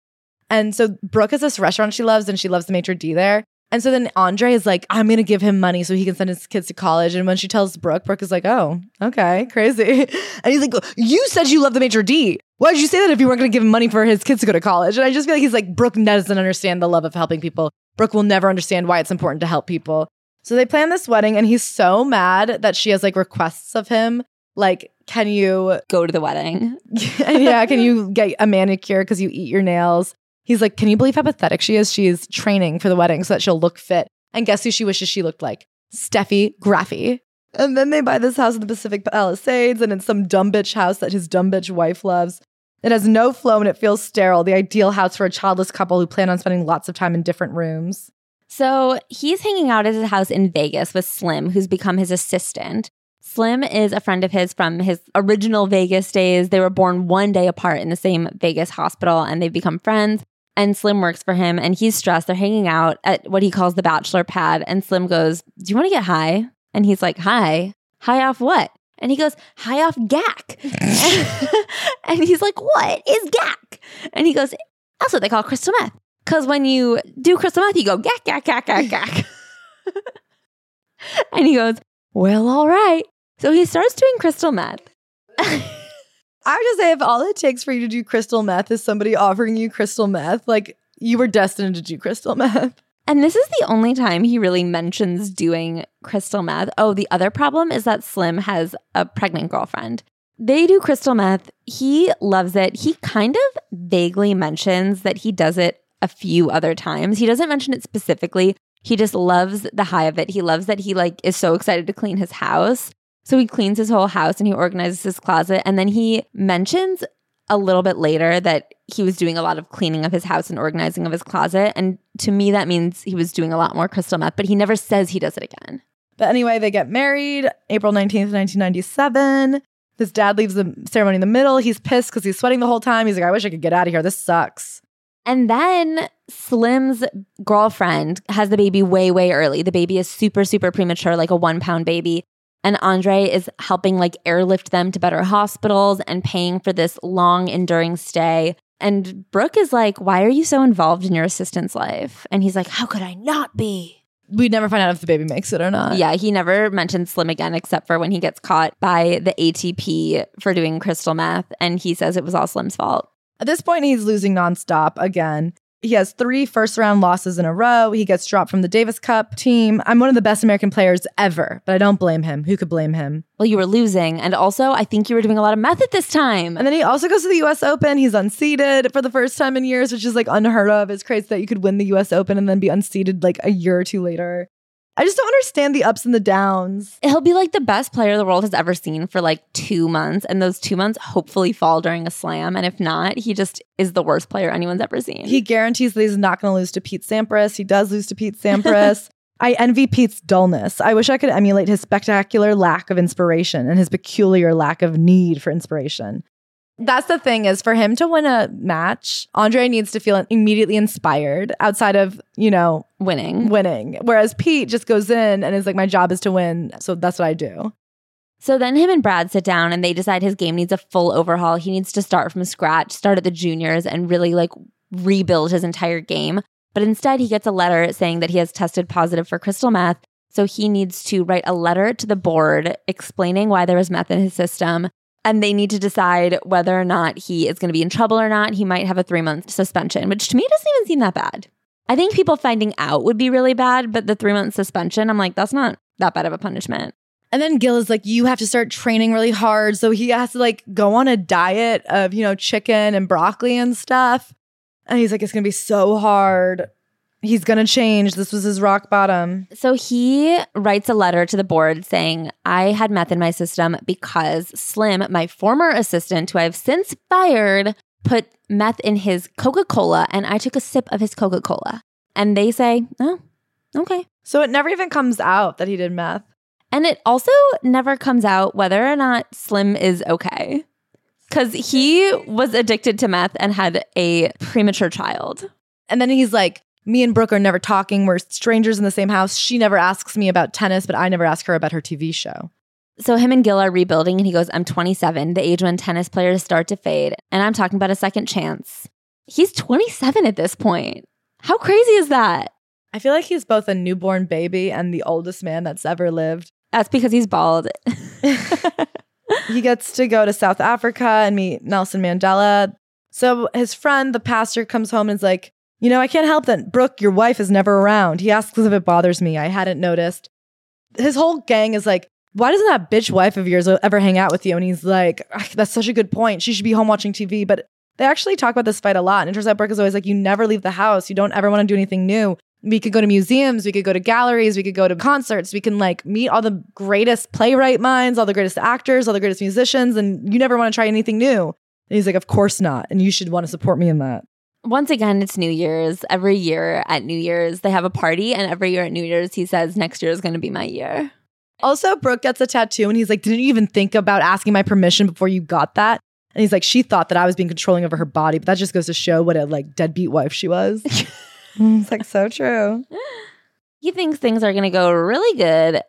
And so Brooke has this restaurant she loves and she loves the maitre d' there. And so then Andre is like, I'm gonna give him money so he can send his kids to college. And when she tells Brooke, Brooke is like, Oh, okay, crazy. And he's like, You said you love the major d'. Why did you say that if you weren't gonna give him money for his kids to go to college? And I just feel like he's like, Brooke doesn't understand the love of helping people. Brooke will never understand why it's important to help people. So they plan this wedding, and he's so mad that she has like requests of him. Like, can you Go to the wedding. yeah, can you get a manicure because you eat your nails? He's like, Can you believe how pathetic she is? She's training for the wedding so that she'll look fit. And guess who she wishes she looked like? Steffi Graffi. And then they buy this house in the Pacific Palisades, and it's some dumb bitch house that his dumb bitch wife loves. It has no flow and it feels sterile, the ideal house for a childless couple who plan on spending lots of time in different rooms. So he's hanging out at his house in Vegas with Slim, who's become his assistant. Slim is a friend of his from his original Vegas days. They were born one day apart in the same Vegas hospital and they've become friends. And Slim works for him and he's stressed. They're hanging out at what he calls the bachelor pad. And Slim goes, Do you want to get high? And he's like, High? High off what? And he goes, High off gack. and he's like, What is gack? And he goes, That's what they call crystal meth. Because when you do crystal meth, you go gack, gack, gack, gack, gack. and he goes, Well, all right. So he starts doing crystal meth. I would just say if all it takes for you to do crystal meth is somebody offering you crystal meth, like you were destined to do crystal meth. And this is the only time he really mentions doing crystal meth. Oh, the other problem is that Slim has a pregnant girlfriend. They do crystal meth. He loves it. He kind of vaguely mentions that he does it a few other times. He doesn't mention it specifically. He just loves the high of it. He loves that he like is so excited to clean his house. So he cleans his whole house and he organizes his closet and then he mentions a little bit later that he was doing a lot of cleaning of his house and organizing of his closet and to me that means he was doing a lot more crystal meth, but he never says he does it again. But anyway, they get married April 19th, 1997. His dad leaves the ceremony in the middle. He's pissed because he's sweating the whole time. He's like, I wish I could get out of here. This sucks. And then Slim's girlfriend has the baby way, way early. The baby is super, super premature, like a one pound baby. And Andre is helping like airlift them to better hospitals and paying for this long, enduring stay. And Brooke is like, Why are you so involved in your assistant's life? And he's like, How could I not be? We'd never find out if the baby makes it or not. Yeah, he never mentions Slim again except for when he gets caught by the ATP for doing crystal meth. And he says it was all Slim's fault. At this point, he's losing nonstop again. He has three first round losses in a row. He gets dropped from the Davis Cup team. I'm one of the best American players ever, but I don't blame him. Who could blame him? Well, you were losing. And also, I think you were doing a lot of meth at this time. And then he also goes to the US Open. He's unseeded for the first time in years, which is like unheard of. It's crazy that you could win the US Open and then be unseeded like a year or two later. I just don't understand the ups and the downs. He'll be like the best player the world has ever seen for like two months. And those two months hopefully fall during a slam. And if not, he just is the worst player anyone's ever seen. He guarantees that he's not going to lose to Pete Sampras. He does lose to Pete Sampras. I envy Pete's dullness. I wish I could emulate his spectacular lack of inspiration and his peculiar lack of need for inspiration. That's the thing is for him to win a match, Andre needs to feel immediately inspired outside of, you know, winning. winning. Whereas Pete just goes in and is like, my job is to win. So that's what I do. So then him and Brad sit down and they decide his game needs a full overhaul. He needs to start from scratch, start at the juniors, and really like rebuild his entire game. But instead, he gets a letter saying that he has tested positive for crystal meth. So he needs to write a letter to the board explaining why there was meth in his system. And they need to decide whether or not he is going to be in trouble or not. He might have a three month suspension, which to me doesn't even seem that bad. I think people finding out would be really bad, but the three month suspension, I'm like, that's not that bad of a punishment. And then Gil is like, you have to start training really hard. So he has to like go on a diet of, you know, chicken and broccoli and stuff. And he's like, it's going to be so hard. He's gonna change. This was his rock bottom. So he writes a letter to the board saying, I had meth in my system because Slim, my former assistant, who I've since fired, put meth in his Coca Cola and I took a sip of his Coca Cola. And they say, oh, okay. So it never even comes out that he did meth. And it also never comes out whether or not Slim is okay. Because he was addicted to meth and had a premature child. And then he's like, me and Brooke are never talking. We're strangers in the same house. She never asks me about tennis, but I never ask her about her TV show. So him and Gil are rebuilding, and he goes, I'm 27, the age when tennis players start to fade. And I'm talking about a second chance. He's 27 at this point. How crazy is that? I feel like he's both a newborn baby and the oldest man that's ever lived. That's because he's bald. he gets to go to South Africa and meet Nelson Mandela. So his friend, the pastor, comes home and is like, You know, I can't help that Brooke, your wife, is never around. He asks if it bothers me. I hadn't noticed. His whole gang is like, Why doesn't that bitch wife of yours ever hang out with you? And he's like, ah, That's such a good point. She should be home watching TV. But they actually talk about this fight a lot. And it turns out Brooke is always like, You never leave the house. You don't ever want to do anything new we could go to museums, we could go to galleries, we could go to concerts, we can like meet all the greatest playwright minds, all the greatest actors, all the greatest musicians, and you never want to try anything new. And he's like, Of course not. And you should want to support me in that. Once again, it's New Year's. Every year at New Year's, they have a party, and every year at New Year's, he says, Next year is going to be my year. Also, Brooke gets a tattoo, and he's like, Didn't you even think about asking my permission before you got that? And he's like, She thought that I was being controlling over her body, but that just goes to show what a like deadbeat wife she was. Mm, it's like so true. He thinks things are going to go really good.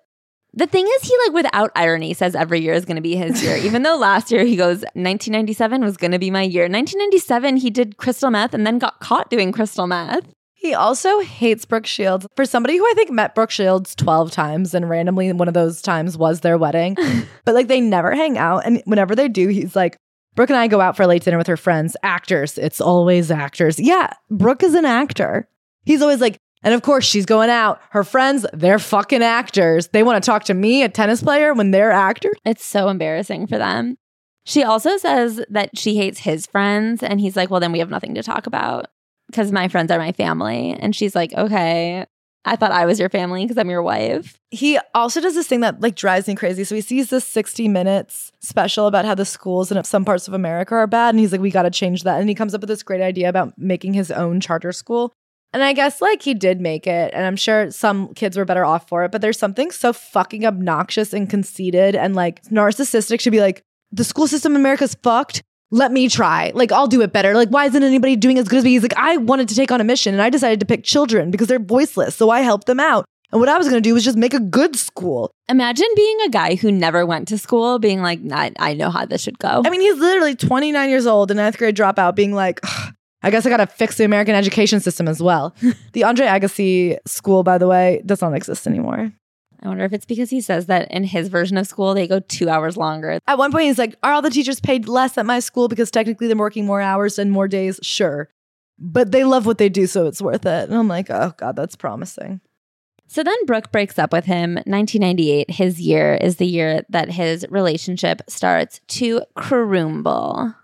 The thing is, he like without irony says every year is going to be his year. Even though last year he goes 1997 was going to be my year. 1997 he did crystal meth and then got caught doing crystal meth. He also hates Brooke Shields. For somebody who I think met Brooke Shields 12 times and randomly one of those times was their wedding, but like they never hang out. And whenever they do, he's like, Brooke and I go out for a late dinner with her friends, actors. It's always actors. Yeah, Brooke is an actor. He's always like, and of course, she's going out. Her friends, they're fucking actors. They want to talk to me, a tennis player, when they're actors. It's so embarrassing for them. She also says that she hates his friends. And he's like, well, then we have nothing to talk about because my friends are my family. And she's like, okay, I thought I was your family because I'm your wife. He also does this thing that like drives me crazy. So he sees this 60 minutes special about how the schools in some parts of America are bad. And he's like, we got to change that. And he comes up with this great idea about making his own charter school. And I guess like he did make it, and I'm sure some kids were better off for it, but there's something so fucking obnoxious and conceited and like narcissistic to be like, the school system in America's fucked. Let me try. Like, I'll do it better. Like, why isn't anybody doing as good as me? He's like, I wanted to take on a mission and I decided to pick children because they're voiceless. So I helped them out. And what I was going to do was just make a good school. Imagine being a guy who never went to school, being like, I, I know how this should go. I mean, he's literally 29 years old, a ninth grade dropout, being like, I guess I got to fix the American education system as well. the Andre Agassi school, by the way, does not exist anymore. I wonder if it's because he says that in his version of school, they go two hours longer. At one point, he's like, Are all the teachers paid less at my school because technically they're working more hours and more days? Sure. But they love what they do, so it's worth it. And I'm like, Oh, God, that's promising. So then Brooke breaks up with him. 1998, his year, is the year that his relationship starts to crumble.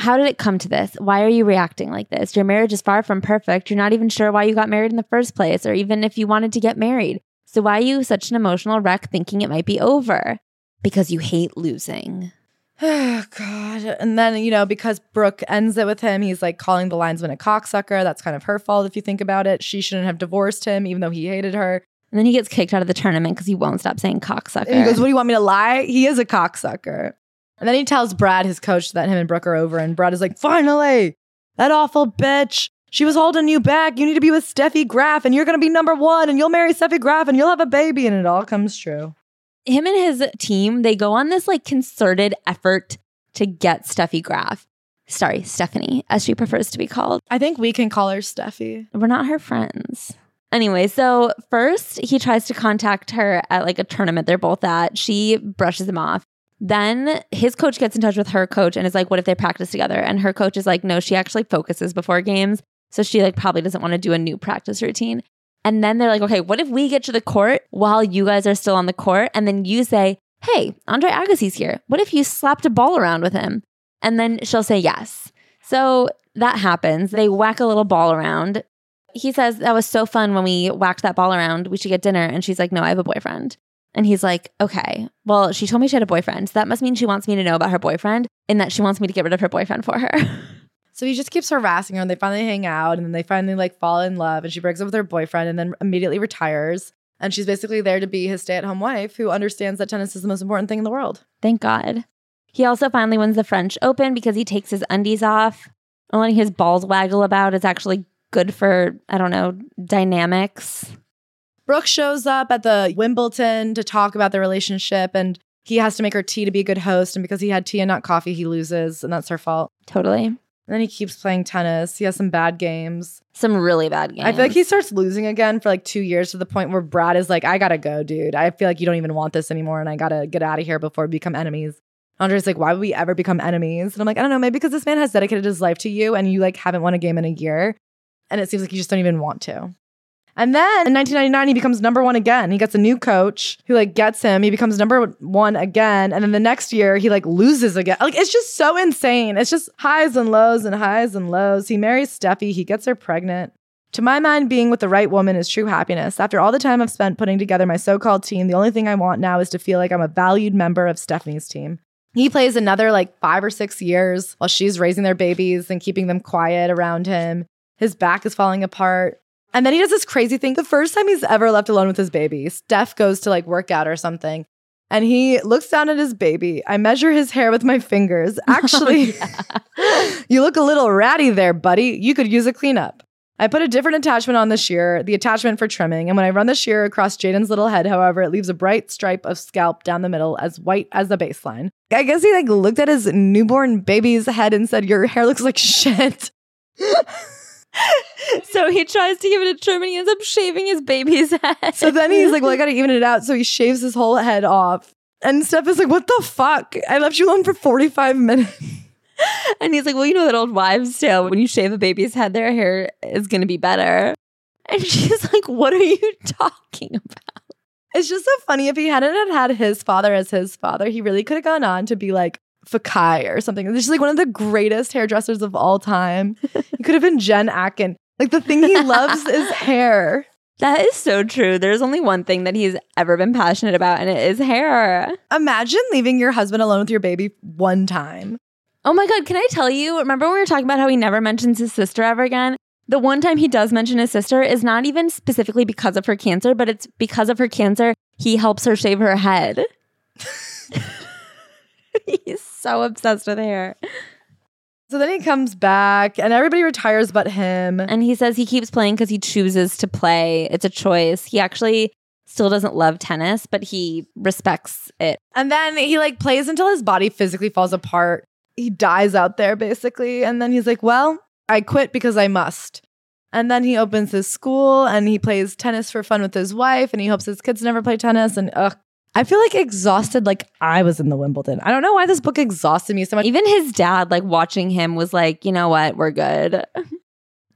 How did it come to this? Why are you reacting like this? Your marriage is far from perfect. You're not even sure why you got married in the first place, or even if you wanted to get married. So, why are you such an emotional wreck thinking it might be over? Because you hate losing. Oh, God. And then, you know, because Brooke ends it with him, he's like calling the linesman a cocksucker. That's kind of her fault if you think about it. She shouldn't have divorced him, even though he hated her. And then he gets kicked out of the tournament because he won't stop saying cocksucker. And he goes, What do you want me to lie? He is a cocksucker. And then he tells Brad, his coach, that him and Brooke are over. And Brad is like, finally, that awful bitch. She was holding you back. You need to be with Steffi Graf, and you're going to be number one, and you'll marry Steffi Graf, and you'll have a baby. And it all comes true. Him and his team, they go on this like concerted effort to get Steffi Graf. Sorry, Stephanie, as she prefers to be called. I think we can call her Steffi. We're not her friends. Anyway, so first he tries to contact her at like a tournament they're both at. She brushes him off. Then his coach gets in touch with her coach and is like, what if they practice together? And her coach is like, no, she actually focuses before games. So she like probably doesn't want to do a new practice routine. And then they're like, okay, what if we get to the court while you guys are still on the court? And then you say, hey, Andre Agassi's here. What if you slapped a ball around with him? And then she'll say yes. So that happens. They whack a little ball around. He says, That was so fun when we whacked that ball around. We should get dinner. And she's like, No, I have a boyfriend. And he's like, Okay, well, she told me she had a boyfriend. So that must mean she wants me to know about her boyfriend and that she wants me to get rid of her boyfriend for her. So he just keeps harassing her and they finally hang out and then they finally like fall in love and she breaks up with her boyfriend and then immediately retires. And she's basically there to be his stay at home wife who understands that tennis is the most important thing in the world. Thank God. He also finally wins the French Open because he takes his undies off. And letting his balls waggle about is actually good for, I don't know, dynamics. Brooke shows up at the Wimbledon to talk about their relationship and he has to make her tea to be a good host. And because he had tea and not coffee, he loses, and that's her fault. Totally. And then he keeps playing tennis. He has some bad games. Some really bad games. I feel like he starts losing again for like two years to the point where Brad is like, I gotta go, dude. I feel like you don't even want this anymore and I gotta get out of here before we become enemies. Andre's like, why would we ever become enemies? And I'm like, I don't know, maybe because this man has dedicated his life to you and you like haven't won a game in a year. And it seems like you just don't even want to. And then in 1999, he becomes number one again. He gets a new coach who like gets him. He becomes number one again. And then the next year, he like loses again. Like it's just so insane. It's just highs and lows and highs and lows. He marries Steffi. He gets her pregnant. To my mind, being with the right woman is true happiness. After all the time I've spent putting together my so called team, the only thing I want now is to feel like I'm a valued member of Stephanie's team. He plays another like five or six years while she's raising their babies and keeping them quiet around him. His back is falling apart. And then he does this crazy thing. The first time he's ever left alone with his baby, Steph goes to like work out or something. And he looks down at his baby. I measure his hair with my fingers. Oh, Actually, you look a little ratty there, buddy. You could use a cleanup. I put a different attachment on the shear, the attachment for trimming. And when I run the shear across Jaden's little head, however, it leaves a bright stripe of scalp down the middle, as white as the baseline. I guess he like looked at his newborn baby's head and said, Your hair looks like shit. so he tries to give it a trim and he ends up shaving his baby's head. So then he's like, Well, I gotta even it out. So he shaves his whole head off. And Steph is like, What the fuck? I left you alone for 45 minutes. And he's like, Well, you know that old wives' tale when you shave a baby's head, their hair is to be better. And she's like, What are you talking about? It's just so funny. If he hadn't had, had his father as his father, he really could have gone on to be like Fekkai or something. This is like one of the greatest hairdressers of all time. he could have been Jen Atkin. Like the thing he loves is hair. That is so true. There's only one thing that he's ever been passionate about, and it is hair. Imagine leaving your husband alone with your baby one time. Oh my God, can I tell you? Remember when we were talking about how he never mentions his sister ever again? The one time he does mention his sister is not even specifically because of her cancer, but it's because of her cancer, he helps her shave her head. He's so obsessed with hair. So then he comes back and everybody retires but him. And he says he keeps playing because he chooses to play. It's a choice. He actually still doesn't love tennis, but he respects it. And then he like plays until his body physically falls apart. He dies out there basically. And then he's like, well, I quit because I must. And then he opens his school and he plays tennis for fun with his wife and he hopes his kids never play tennis. And ugh, I feel like exhausted like I was in the Wimbledon. I don't know why this book exhausted me so much. Even his dad, like watching him, was like, you know what, we're good.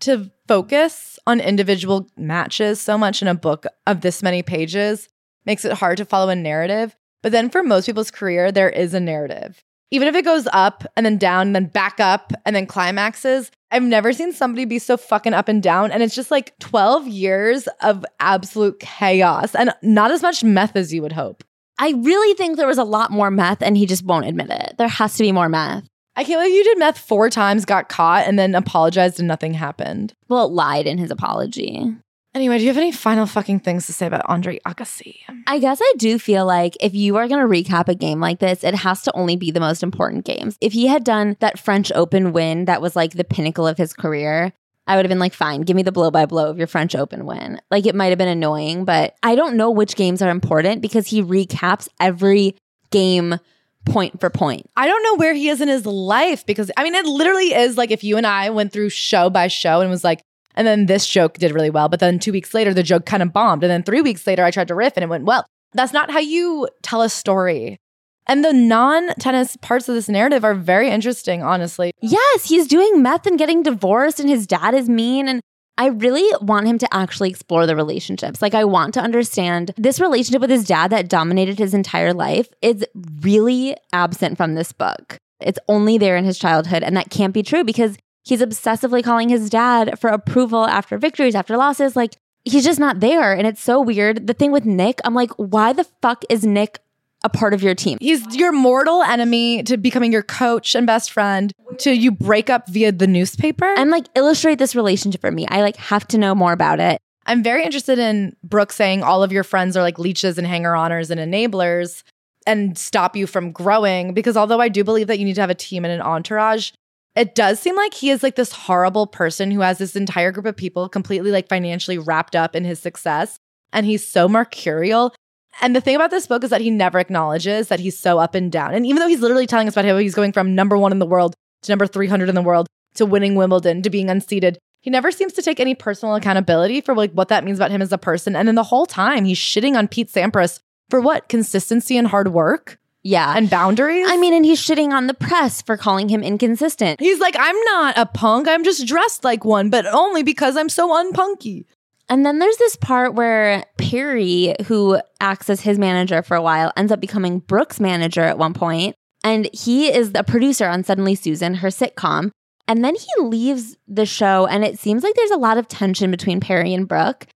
to focus on individual matches so much in a book of this many pages makes it hard to follow a narrative. But then for most people's career, there is a narrative. Even if it goes up and then down, and then back up and then climaxes, I've never seen somebody be so fucking up and down. And it's just like 12 years of absolute chaos and not as much meth as you would hope. I really think there was a lot more meth and he just won't admit it. There has to be more meth. I can't believe you did meth four times, got caught, and then apologized and nothing happened. Well, it lied in his apology. Anyway, do you have any final fucking things to say about Andre Agassi? I guess I do feel like if you are going to recap a game like this, it has to only be the most important games. If he had done that French Open win that was like the pinnacle of his career, I would have been like, fine, give me the blow by blow of your French Open win. Like it might have been annoying, but I don't know which games are important because he recaps every game point for point. I don't know where he is in his life because I mean, it literally is like if you and I went through show by show and was like, and then this joke did really well, but then two weeks later, the joke kind of bombed. And then three weeks later, I tried to riff and it went well. That's not how you tell a story. And the non tennis parts of this narrative are very interesting, honestly. Yes, he's doing meth and getting divorced, and his dad is mean. And I really want him to actually explore the relationships. Like, I want to understand this relationship with his dad that dominated his entire life is really absent from this book. It's only there in his childhood, and that can't be true because He's obsessively calling his dad for approval after victories, after losses. Like, he's just not there. And it's so weird. The thing with Nick, I'm like, why the fuck is Nick a part of your team? He's your mortal enemy to becoming your coach and best friend to you break up via the newspaper. And like, illustrate this relationship for me. I like have to know more about it. I'm very interested in Brooke saying all of your friends are like leeches and hanger oners and enablers and stop you from growing. Because although I do believe that you need to have a team and an entourage, it does seem like he is like this horrible person who has this entire group of people completely like financially wrapped up in his success. And he's so mercurial. And the thing about this book is that he never acknowledges that he's so up and down. And even though he's literally telling us about how he's going from number one in the world to number 300 in the world to winning Wimbledon to being unseated, he never seems to take any personal accountability for like what that means about him as a person. And then the whole time he's shitting on Pete Sampras for what? Consistency and hard work Yeah. and boundaries? I mean, and he's shitting on the press for calling him inconsistent. He's like, I'm not a punk. I'm just dressed like one, but only because I'm so unpunky. And then there's this part where Perry, who acts as his manager for a while, ends up becoming Brooke's manager at one point. And he is a producer on Suddenly Susan, her sitcom. And then he leaves the show, and it seems like there's a lot of tension between Perry and Brooke.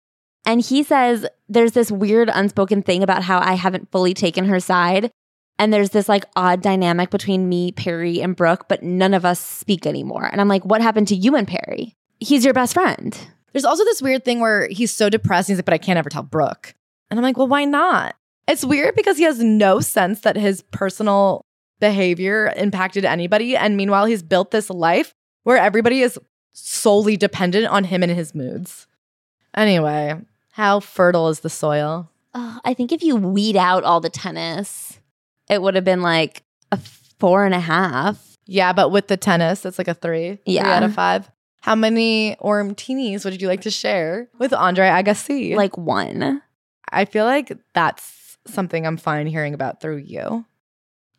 And he says there's this weird unspoken thing about how I haven't fully taken her side. And there's this like odd dynamic between me, Perry, and Brooke, but none of us speak anymore. And I'm like, what happened to you and Perry? He's your best friend. There's also this weird thing where he's so depressed. He's like, but I can't ever tell Brooke. And I'm like, well, why not? It's weird because he has no sense that his personal behavior impacted anybody. And meanwhile, he's built this life where everybody is solely dependent on him and his moods. Anyway, how fertile is the soil? Oh, I think if you weed out all the tennis, it would have been like a four and a half. Yeah, but with the tennis, it's like a three. Three Yeah. out of five. How many Ormtinis would you like to share with Andre Agassi? Like one. I feel like that's something I'm fine hearing about through you.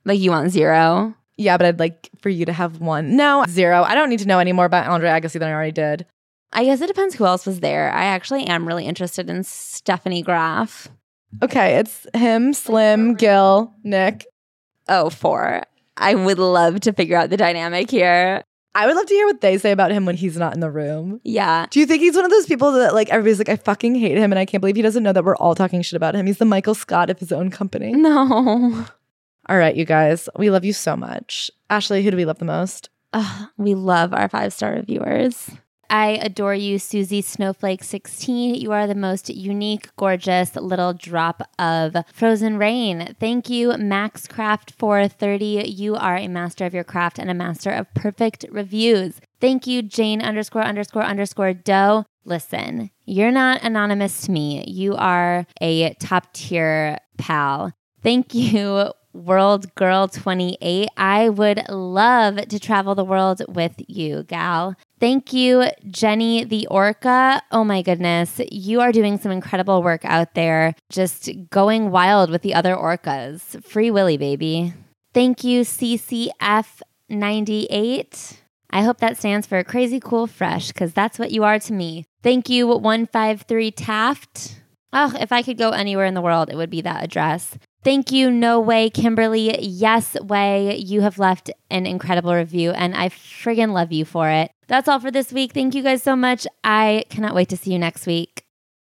Like you want zero. Yeah, but I'd like for you to have one. No, zero. I don't need to know any more about Andre Agassi than I already did. I guess it depends who else was there. I actually am really interested in Stephanie Graf. Okay, it's him, Slim, Gil, Nick. Oh, four. I would love to figure out the dynamic here. I would love to hear what they say about him when he's not in the room. Yeah. Do you think he's one of those people that like everybody's like, I fucking hate him and I can't believe he doesn't know that we're all talking shit about him? He's the Michael Scott of his own company. No. All right, you guys, we love you so much. Ashley, who do we love the most? Ugh, we love our five star reviewers. I adore you, Susie Snowflake 16. You are the most unique, gorgeous little drop of frozen rain. Thank you, MaxCraft430. You are a master of your craft and a master of perfect reviews. Thank you, Jane underscore underscore underscore doe. Listen, you're not anonymous to me. You are a top tier pal. Thank you, World Girl 28. I would love to travel the world with you, gal. Thank you, Jenny the Orca. Oh my goodness, you are doing some incredible work out there, just going wild with the other orcas. Free Willy, baby. Thank you, CCF98. I hope that stands for Crazy Cool Fresh, because that's what you are to me. Thank you, 153 Taft. Oh, if I could go anywhere in the world, it would be that address. Thank you, No Way, Kimberly. Yes Way, you have left an incredible review, and I friggin' love you for it. That's all for this week. Thank you guys so much. I cannot wait to see you next week.